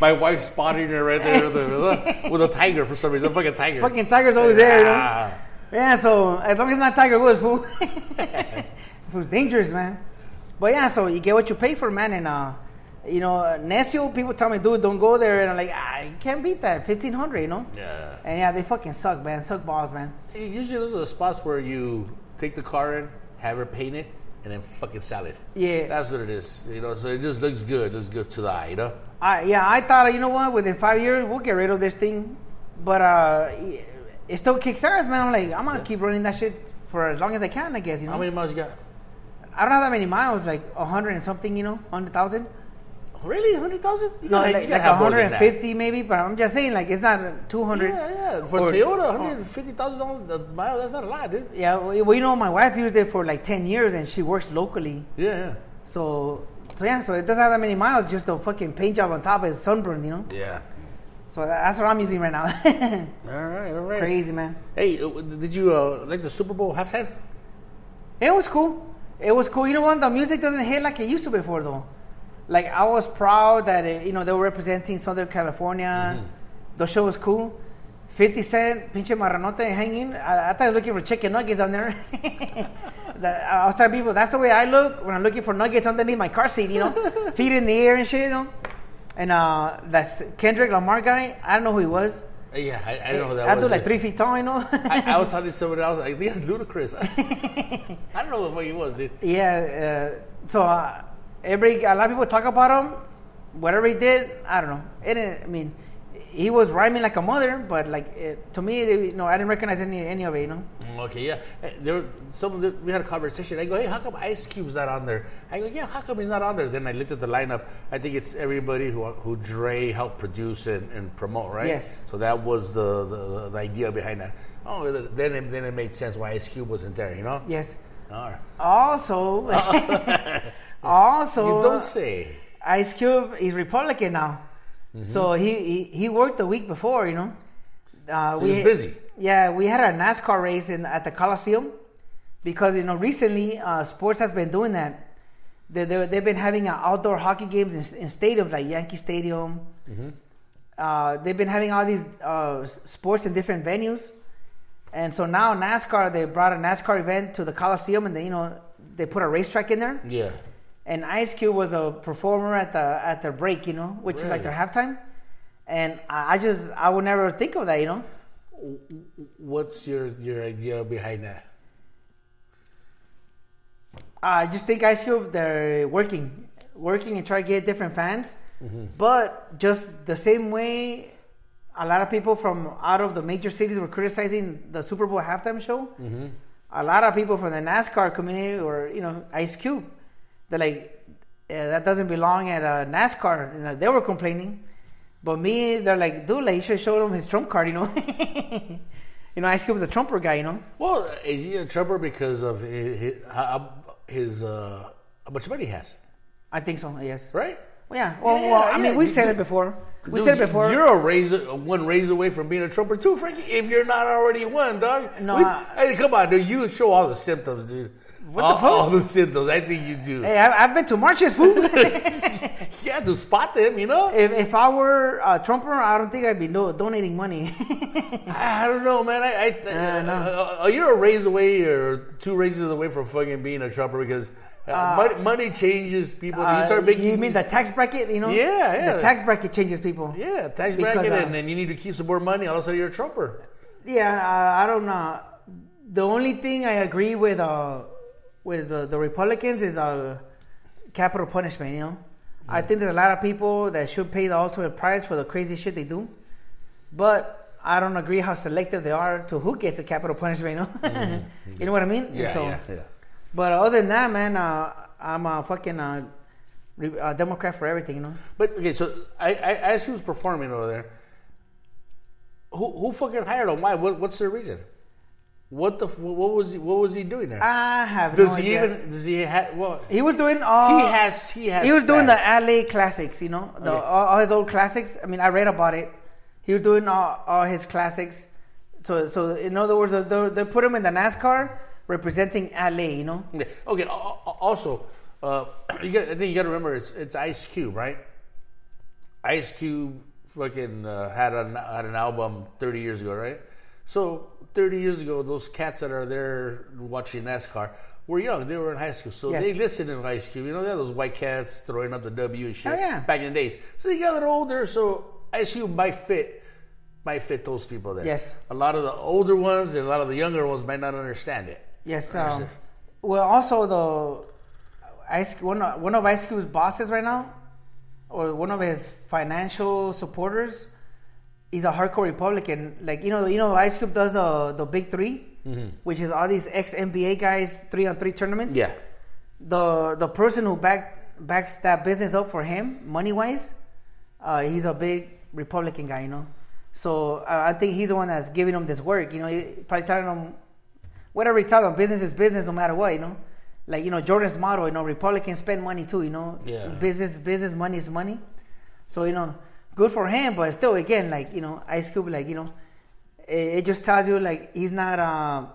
My wife spotting her right there with a, with a tiger for some reason. A fucking tiger. Fucking tiger's always there, you know. Ah. Yeah, so as long as it's not Tiger Woods, fool. it was dangerous, man. But yeah, so you get what you pay for, man. And uh, you know, Necio, people tell me, dude, don't go there. And I'm like, ah, you can't beat that, fifteen hundred, you know. Yeah. And yeah, they fucking suck, man. Suck balls, man. Usually those are the spots where you take the car in, have her paint it, and then fucking sell it. Yeah. That's what it is. You know, so it just looks good. Looks good to the eye, you know? I yeah, I thought, you know what? Within five years, we'll get rid of this thing. But uh, it still kicks ass, man. I'm like, I'm gonna keep running that shit for as long as I can, I guess. You know. How many miles you got? I don't have that many miles, like a hundred and something, you know, hundred thousand. Really? 100,000? You No, like, like gotta have more than that. 150 maybe, but I'm just saying, like, it's not 200. Yeah, yeah. For Or- Toyota, $150,000 a mile, that's not a lot, dude. Yeah, well, you know, my wife used it for like 10 years and she works locally. Yeah, yeah. So, so yeah, so it doesn't have that many miles, just a fucking paint job on top is sunburned, you know? Yeah. So that's what I'm using right now. All right, all right. Crazy, man. Hey, uh, did you uh, like the Super Bowl halftime? It was cool. It was cool. You know what? The music doesn't hit like it used to before, though. Like, I was proud that, it, you know, they were representing Southern California. The show was cool. 50 Cent, pinche marranote hanging. I, I thought I was looking for chicken nuggets on there. that, I was telling people, that's the way I look when I'm looking for nuggets underneath my car seat, you know? Feet in the air and shit, you know? And uh, that's Kendrick Lamar guy. I don't know who he was. Uh, Yeah, I, I don't know who that I was. do like three feet tall, you know? I, I was talking to someone else, like, this is ludicrous. I don't know what the fuck he was, dude. Yeah, uh, so uh, every a lot of people talk about him. Whatever he did, I don't know. It didn't. I mean, he was rhyming like a mother, but like it, to me, they, no, I didn't recognize any any of it. You know. Mm, Okay, yeah. Uh, There, were some we had a conversation. I go, hey, how come Ice Cube's not on there? I go, yeah, how come he's not on there? Then I looked at the lineup. I think it's everybody who who Dre helped produce and, and promote, right? Yes. So that was the, the, the idea behind that. Oh, then it, then it made sense why Ice Cube wasn't there, you know? Yes. All right. Also, also, You don't say. Ice Cube is Republican now, Mm-hmm. so he, he he worked the week before. You know. Uh, So he's busy. Yeah, we had a NASCAR race in at the Coliseum because you know recently uh, sports has been doing that. They, they, they've been having uh, outdoor hockey games in, in stadiums like Yankee Stadium. Uh, they've been having all these uh, sports in different venues, and so now NASCAR they brought a NASCAR event to the Coliseum, and they you know they put a racetrack in there. Yeah. And Ice Cube was a performer at the at their break, you know, which is like their halftime. And I, just I would never think of that, you know. What's your your idea behind that? I just think Ice Cube they're working, working and try to get different fans, mm-hmm. but just the same way a lot of people from out of the major cities were criticizing the Super Bowl halftime show. Mm-hmm. A lot of people from the NASCAR community or you know Ice Cube, they're like "Yeah, that doesn't belong at uh, NASCAR. You know, they were complaining, but me they're like, dude, like you should show him his trump card, you know. You know, Ice Cube was a trumper guy. You know, Well, is he in trouble because of his, his, his uh, how much money he has, I think so. Yes. right? Well, yeah. Well, Yeah, well I yeah, mean, we dude, said it before. We Dude, said it before. You're a razor, one raise away from being a trumper too, Frankie. If you're not already one, dog. No, We- I- hey, come on, dude. You show all the symptoms, dude. What all, the fuck? all the symptoms. I think you do. hey, I, I've been to marches, fool. You have to spot them, you know. if, if I were a trumper, I don't think I'd be no, donating money. I don't know, man. I, I Yeah, I know. uh, uh, you're a raise away or two raises away from fucking being a trumper because uh, money, money changes people. you Uh, start making. you mean the tax bracket? You know? Yeah, yeah. The tax bracket changes people. yeah tax Because, bracket, uh, and then you need to keep some more money. All of a sudden, you're a trumper. Yeah, uh, I don't know. The only thing I agree with uh, with uh, the Republicans is uh, capital punishment. You know, I think there's a lot of people that should pay the ultimate price for the crazy shit they do, but I don't agree how selective they are to who gets the capital punishment. You know, you know what I mean? Mm-hmm. Yeah, So- yeah, yeah. But other than that, man, uh, I'm a fucking uh, re- uh, Democrat for everything. You know. But okay, so I, I as he was performing over there, who who fucking hired him? Why? What, what's the reason? What the what was he what was he doing there? I have does no he idea. even does he have well? He was doing all. he has he has. he was doing the. LA classics, you know, the, Okay. all, all his old classics. I mean, I read about it. He was doing all, all his classics. So, so in other words, they, they put him in the NASCAR representing LA, you know. Okay. okay. al- al- Also, uh, you got, I think you got to remember it's it's Ice Cube, right? Ice Cube fucking uh, had an had an album 30 years ago, right? So 30 years ago, those cats that are there watching NASCAR were young. They were in high school, so Yes. they listened in high school. You know, they had those white cats throwing up the W and shit Oh, yeah. back in the days. So they got a little older, so Ice Cube might fit might fit those people there. Yes. A lot of the older ones and a lot of the younger ones might not understand it. Yes. Understand. Um, well, also the Ice one one of Ice Cube's bosses right now, or one of his financial supporters, he's a hardcore Republican. Like you know, you know, Ice Cube does uh, the Big 3 which is all these ex NBA guys three on three tournaments. Yeah. the the person who back backs that business up for him money wise, uh, he's a big Republican guy, you know. So uh, I think he's the one that's giving him this work, you know. He probably telling him whatever he tells him, business is business no matter what, you know. Like you know Jordan's motto, you know, Republicans spend money too, you know. Yeah. Business, business, money is money. So you know, good for him, but still, again, like you know, Ice Cube, like you know, it, it just tells you like he's not. Uh,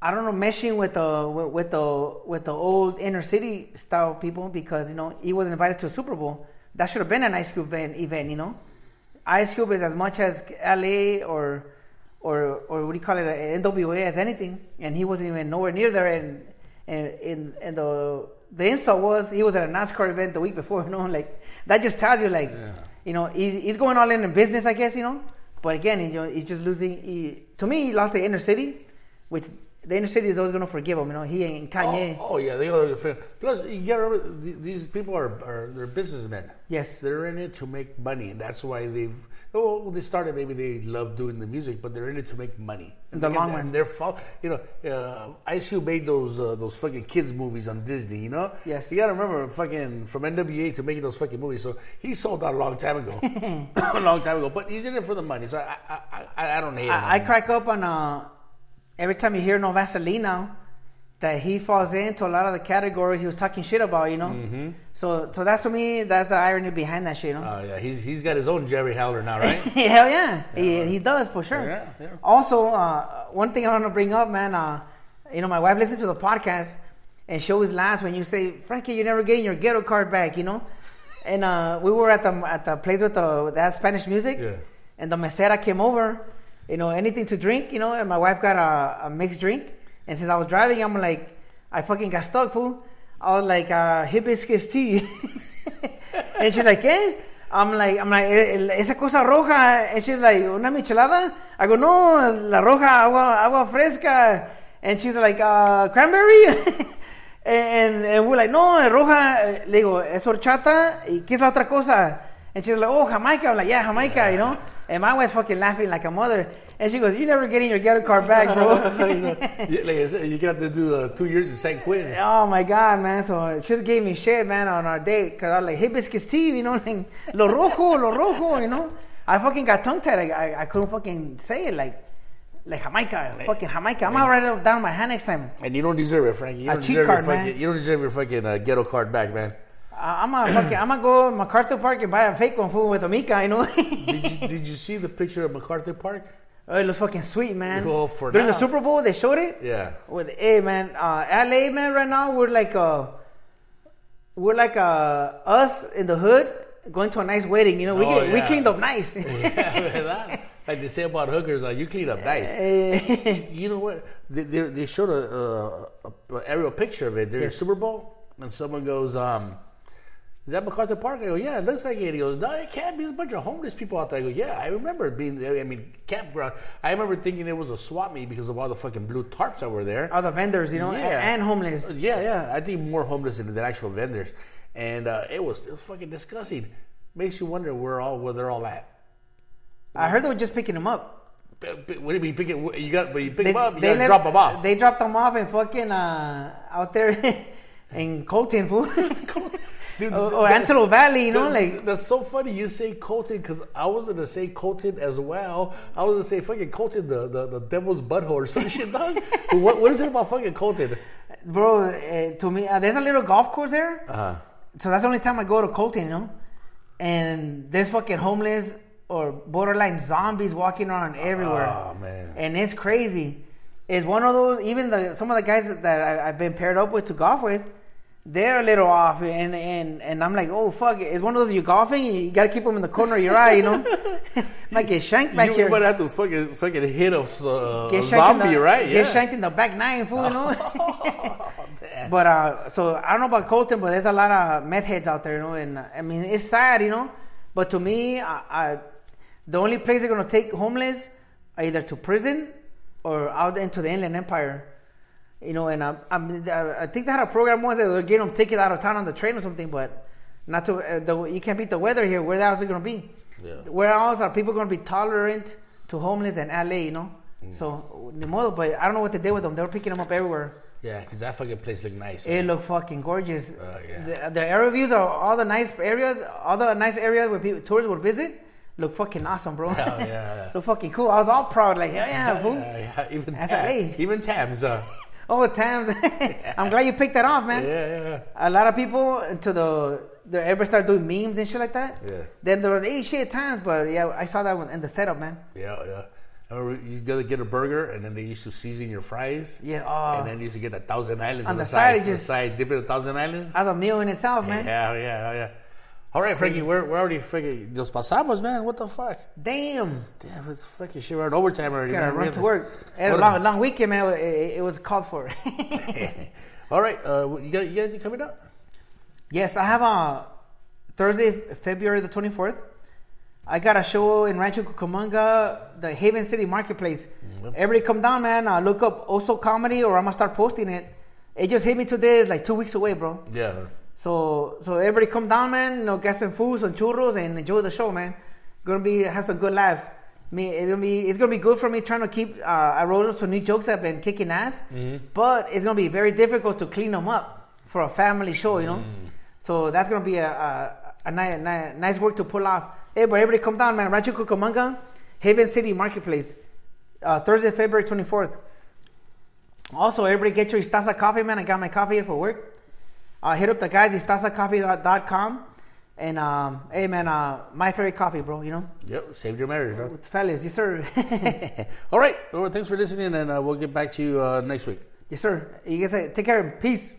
I don't know, meshing with the with, the with the old inner city style people because you know he was invited to a Super Bowl. That should have been an Ice Cube event, event you know. Ice Cube is as much as LA or or or what do you call it, NWA as anything, and he wasn't even nowhere near there. And and in and the the insult was he was at a NASCAR event the week before. You know, like that just tells you like you know he's, he's going all in in business, I guess. You know, but again, you know, he's just losing. He, to me, he lost the inner city, which the inner city is always going to forgive him. You know, he and oh, Kanye. Oh, oh, yeah, they are. Plus, you gotta remember, th- these people are, are they're businessmen. Yes. they're in it to make money, and that's why they've. Oh, when they started, maybe they love doing the music, but they're in it to make money. In the And- long and run. they're fol- You know, uh, Ice Cube made those uh, those fucking kids movies on Disney. You know. Yes. You gotta remember, fucking from NWA to making those fucking movies. So he sold out a long time ago, a long time ago. But he's in it for the money. So I I, I, I don't hate him. I, I crack up on uh, every time you hear No Vaseline now that he falls into a lot of the categories he was talking shit about, you know. Mm-hmm. So, so that's to me, that's the irony behind that shit, you know. Oh yeah, he's he's got his own Jerry Heller now, right? Hell yeah, he, he does for sure. Yeah, yeah. Also, uh, one thing I want to bring up, man. Uh, you know, my wife listens to the podcast, and she always laughs when you say, "Frankie, you're never getting your ghetto card back," you know. And uh, we were at the at the place with the that Spanish music, Yeah. and the mesera came over, you know, anything to drink, you know, and my wife got a, a mixed drink, and since I was driving, I'm like, I fucking got stuck, fool. I was like, uh, hibiscus tea. and she's like, ¿qué? I'm like, I'm like, "Eh, eh, esa cosa roja. And she's like, ¿una michelada? I go, no, la roja, agua, agua fresca. And she's like, uh, cranberry? and, and we're like, no, roja. Le digo, es horchata. ¿Y qué es la otra cosa? And she's like, oh, Jamaica. I'm like, yeah, Jamaica, you know? And my wife's fucking laughing like a mother. And she goes, you're never getting your ghetto card back, bro. Yeah, like I said, you got to do uh, two years in San Quentin. Oh my god, man! So she just gave me shit, man, on our date because I was like hibiscus tea, you know, like lo rojo, lo rojo, you know. I fucking got tongue tied. I, I, I couldn't fucking say it. Like, like Jamaica, like, fucking Jamaica. I'm gonna write it down in my hand next time. And you don't deserve it, Frankie. You A don't cheat deserve card, your man. fucking. You don't deserve your fucking uh, ghetto card back, man. Uh, I'm gonna fucking, I'm gonna go to MacArthur Park and buy a fake one fool with a Mika, you know. Did you, did you see the picture of MacArthur Park? Oh, it looks fucking sweet, man. Well, for During the. Super Bowl, they showed it. Yeah. With hey man, uh, LA man, right now we're like uh, we're like uh, us in the hood going to a nice wedding. You know, we Oh, get, we cleaned up nice. Yeah, like they say about hookers, uh, you clean up nice. Eh, You know what? They, they, they showed a, a, a aerial picture of it during the Super Bowl, and someone goes, um, "Is that MacArthur Park?" I go, "Yeah, it looks like it." He goes, "No, it can't be. There's a bunch of homeless people out there." I go, "Yeah, I remember being. I mean, campground. I remember thinking it was a swap meet because of all the fucking blue tarps that were there." all the vendors, you know, Yeah. and homeless. Yeah, yeah. I think more homeless than, than actual vendors, and uh, it was it was fucking disgusting. Makes you wonder where all where they're all at. I heard they were just picking them up. What do you mean? Pick it? You got, but you pick They, them up. You they gotta let- drop them off. They dropped them off and fucking uh, out there in Colton, fool. Dude, or, or that- Antelope Valley, you know, like that's so funny. You say Colton because I was gonna say Colton as well. I was gonna say fucking Colton, the the, the devil's butthole or some shit, dog. What what is it about fucking Colton? bro. Uh, to me, uh, there's a little golf course there. Uh, So that's the only time I go to Colton, you know. And there's fucking homeless or borderline zombies walking around everywhere. Oh, man. And it's crazy. It's one of those. Even the some of the guys that, that I, I've been paired up with to golf with, they're a little off, and and and I'm like, oh fuck! It's one of those you're golfing, you gotta keep them in the corner of your eye, you know. Might get shanked back you here. would have to fucking fucking hit a, uh, a zombie, the, right? Get Yeah. shanked in the back nine, fool, you know. Oh, damn. But uh, so I don't know about Colton, but there's a lot of meth heads out there, you know. And uh, I mean, it's sad, you know. But to me, I, I, the only place they're gonna take homeless are either to prison or out into the Inland Empire, you know. And uh, I'm, I think they had a program once that they were getting them tickets out of town on the train or something, but not to. Uh, the, you can't beat the weather here. Where else is it gonna be? Yeah. Where else are people gonna be tolerant to homeless than LA? You know. So, ni modo, but I don't know what they did with them. They were picking them up everywhere. Yeah, because that fucking place looked nice. It man. looked fucking gorgeous. Oh, yeah. the, the area views are all the nice areas, all the nice areas where people, tourists would visit. Look fucking awesome, bro. Hell yeah. look fucking cool. I was all proud, like, yeah, yeah, fool. Yeah, yeah, even Tam, even Tams. Uh, Oh, Tams. I'm glad you picked that off, man. yeah, yeah. A lot of people into the, the ever start doing memes and shit like that. Yeah. Then there were hey shit times, but yeah, I saw that one in the setup, man. Yeah, yeah. I remember you gotta get a burger, and then they used to season your fries. Yeah, oh. and then you used to get a thousand islands On the the, side, side. it On the side, dip it a thousand islands. as a meal in itself, man. Yeah, yeah, yeah. All right, Frankie, we're, we're already freaking los pasamos, man. What the fuck? Damn. Damn, it's fucking shit. We're in overtime already. Gotta man. Run to work. Had a long, long weekend, man. It, it was called for. All right, uh, you got you got anything coming up? Yes, I have a Thursday, February the 24th. I got a show in Rancho Cucamonga, the Haven City Marketplace. Everybody come down, man. Uh, look up Oso Comedy or I'm going to start posting it. It just hit me today. It's like two weeks away, bro. Yeah. So so everybody come down, man. You know, get some food, some churros, and enjoy the show, man. Gonna be have some good laughs. Me, it's gonna be it's gonna be good for me trying to keep. Uh, I wrote up some new jokes have been kicking ass, but it's gonna be very difficult to clean them up for a family show, you know. So that's gonna be a a, a, nice, nice nice work to pull off. Hey, but everybody come down, man. Rancho Cucamonga, Haven City Marketplace, uh, Thursday, February twenty fourth. Also, everybody get your Istasa coffee, man. I got my coffee here for work. Uh, hit up the guys, istasacoffee.com. And, um, hey, man, uh, my favorite coffee, bro, you know? Yep. Saved your marriage, dog. With fellas, yes, sir. All right. Well, thanks for listening, and uh, we'll get back to you uh, next week. yes, sir. You guys take care. Peace.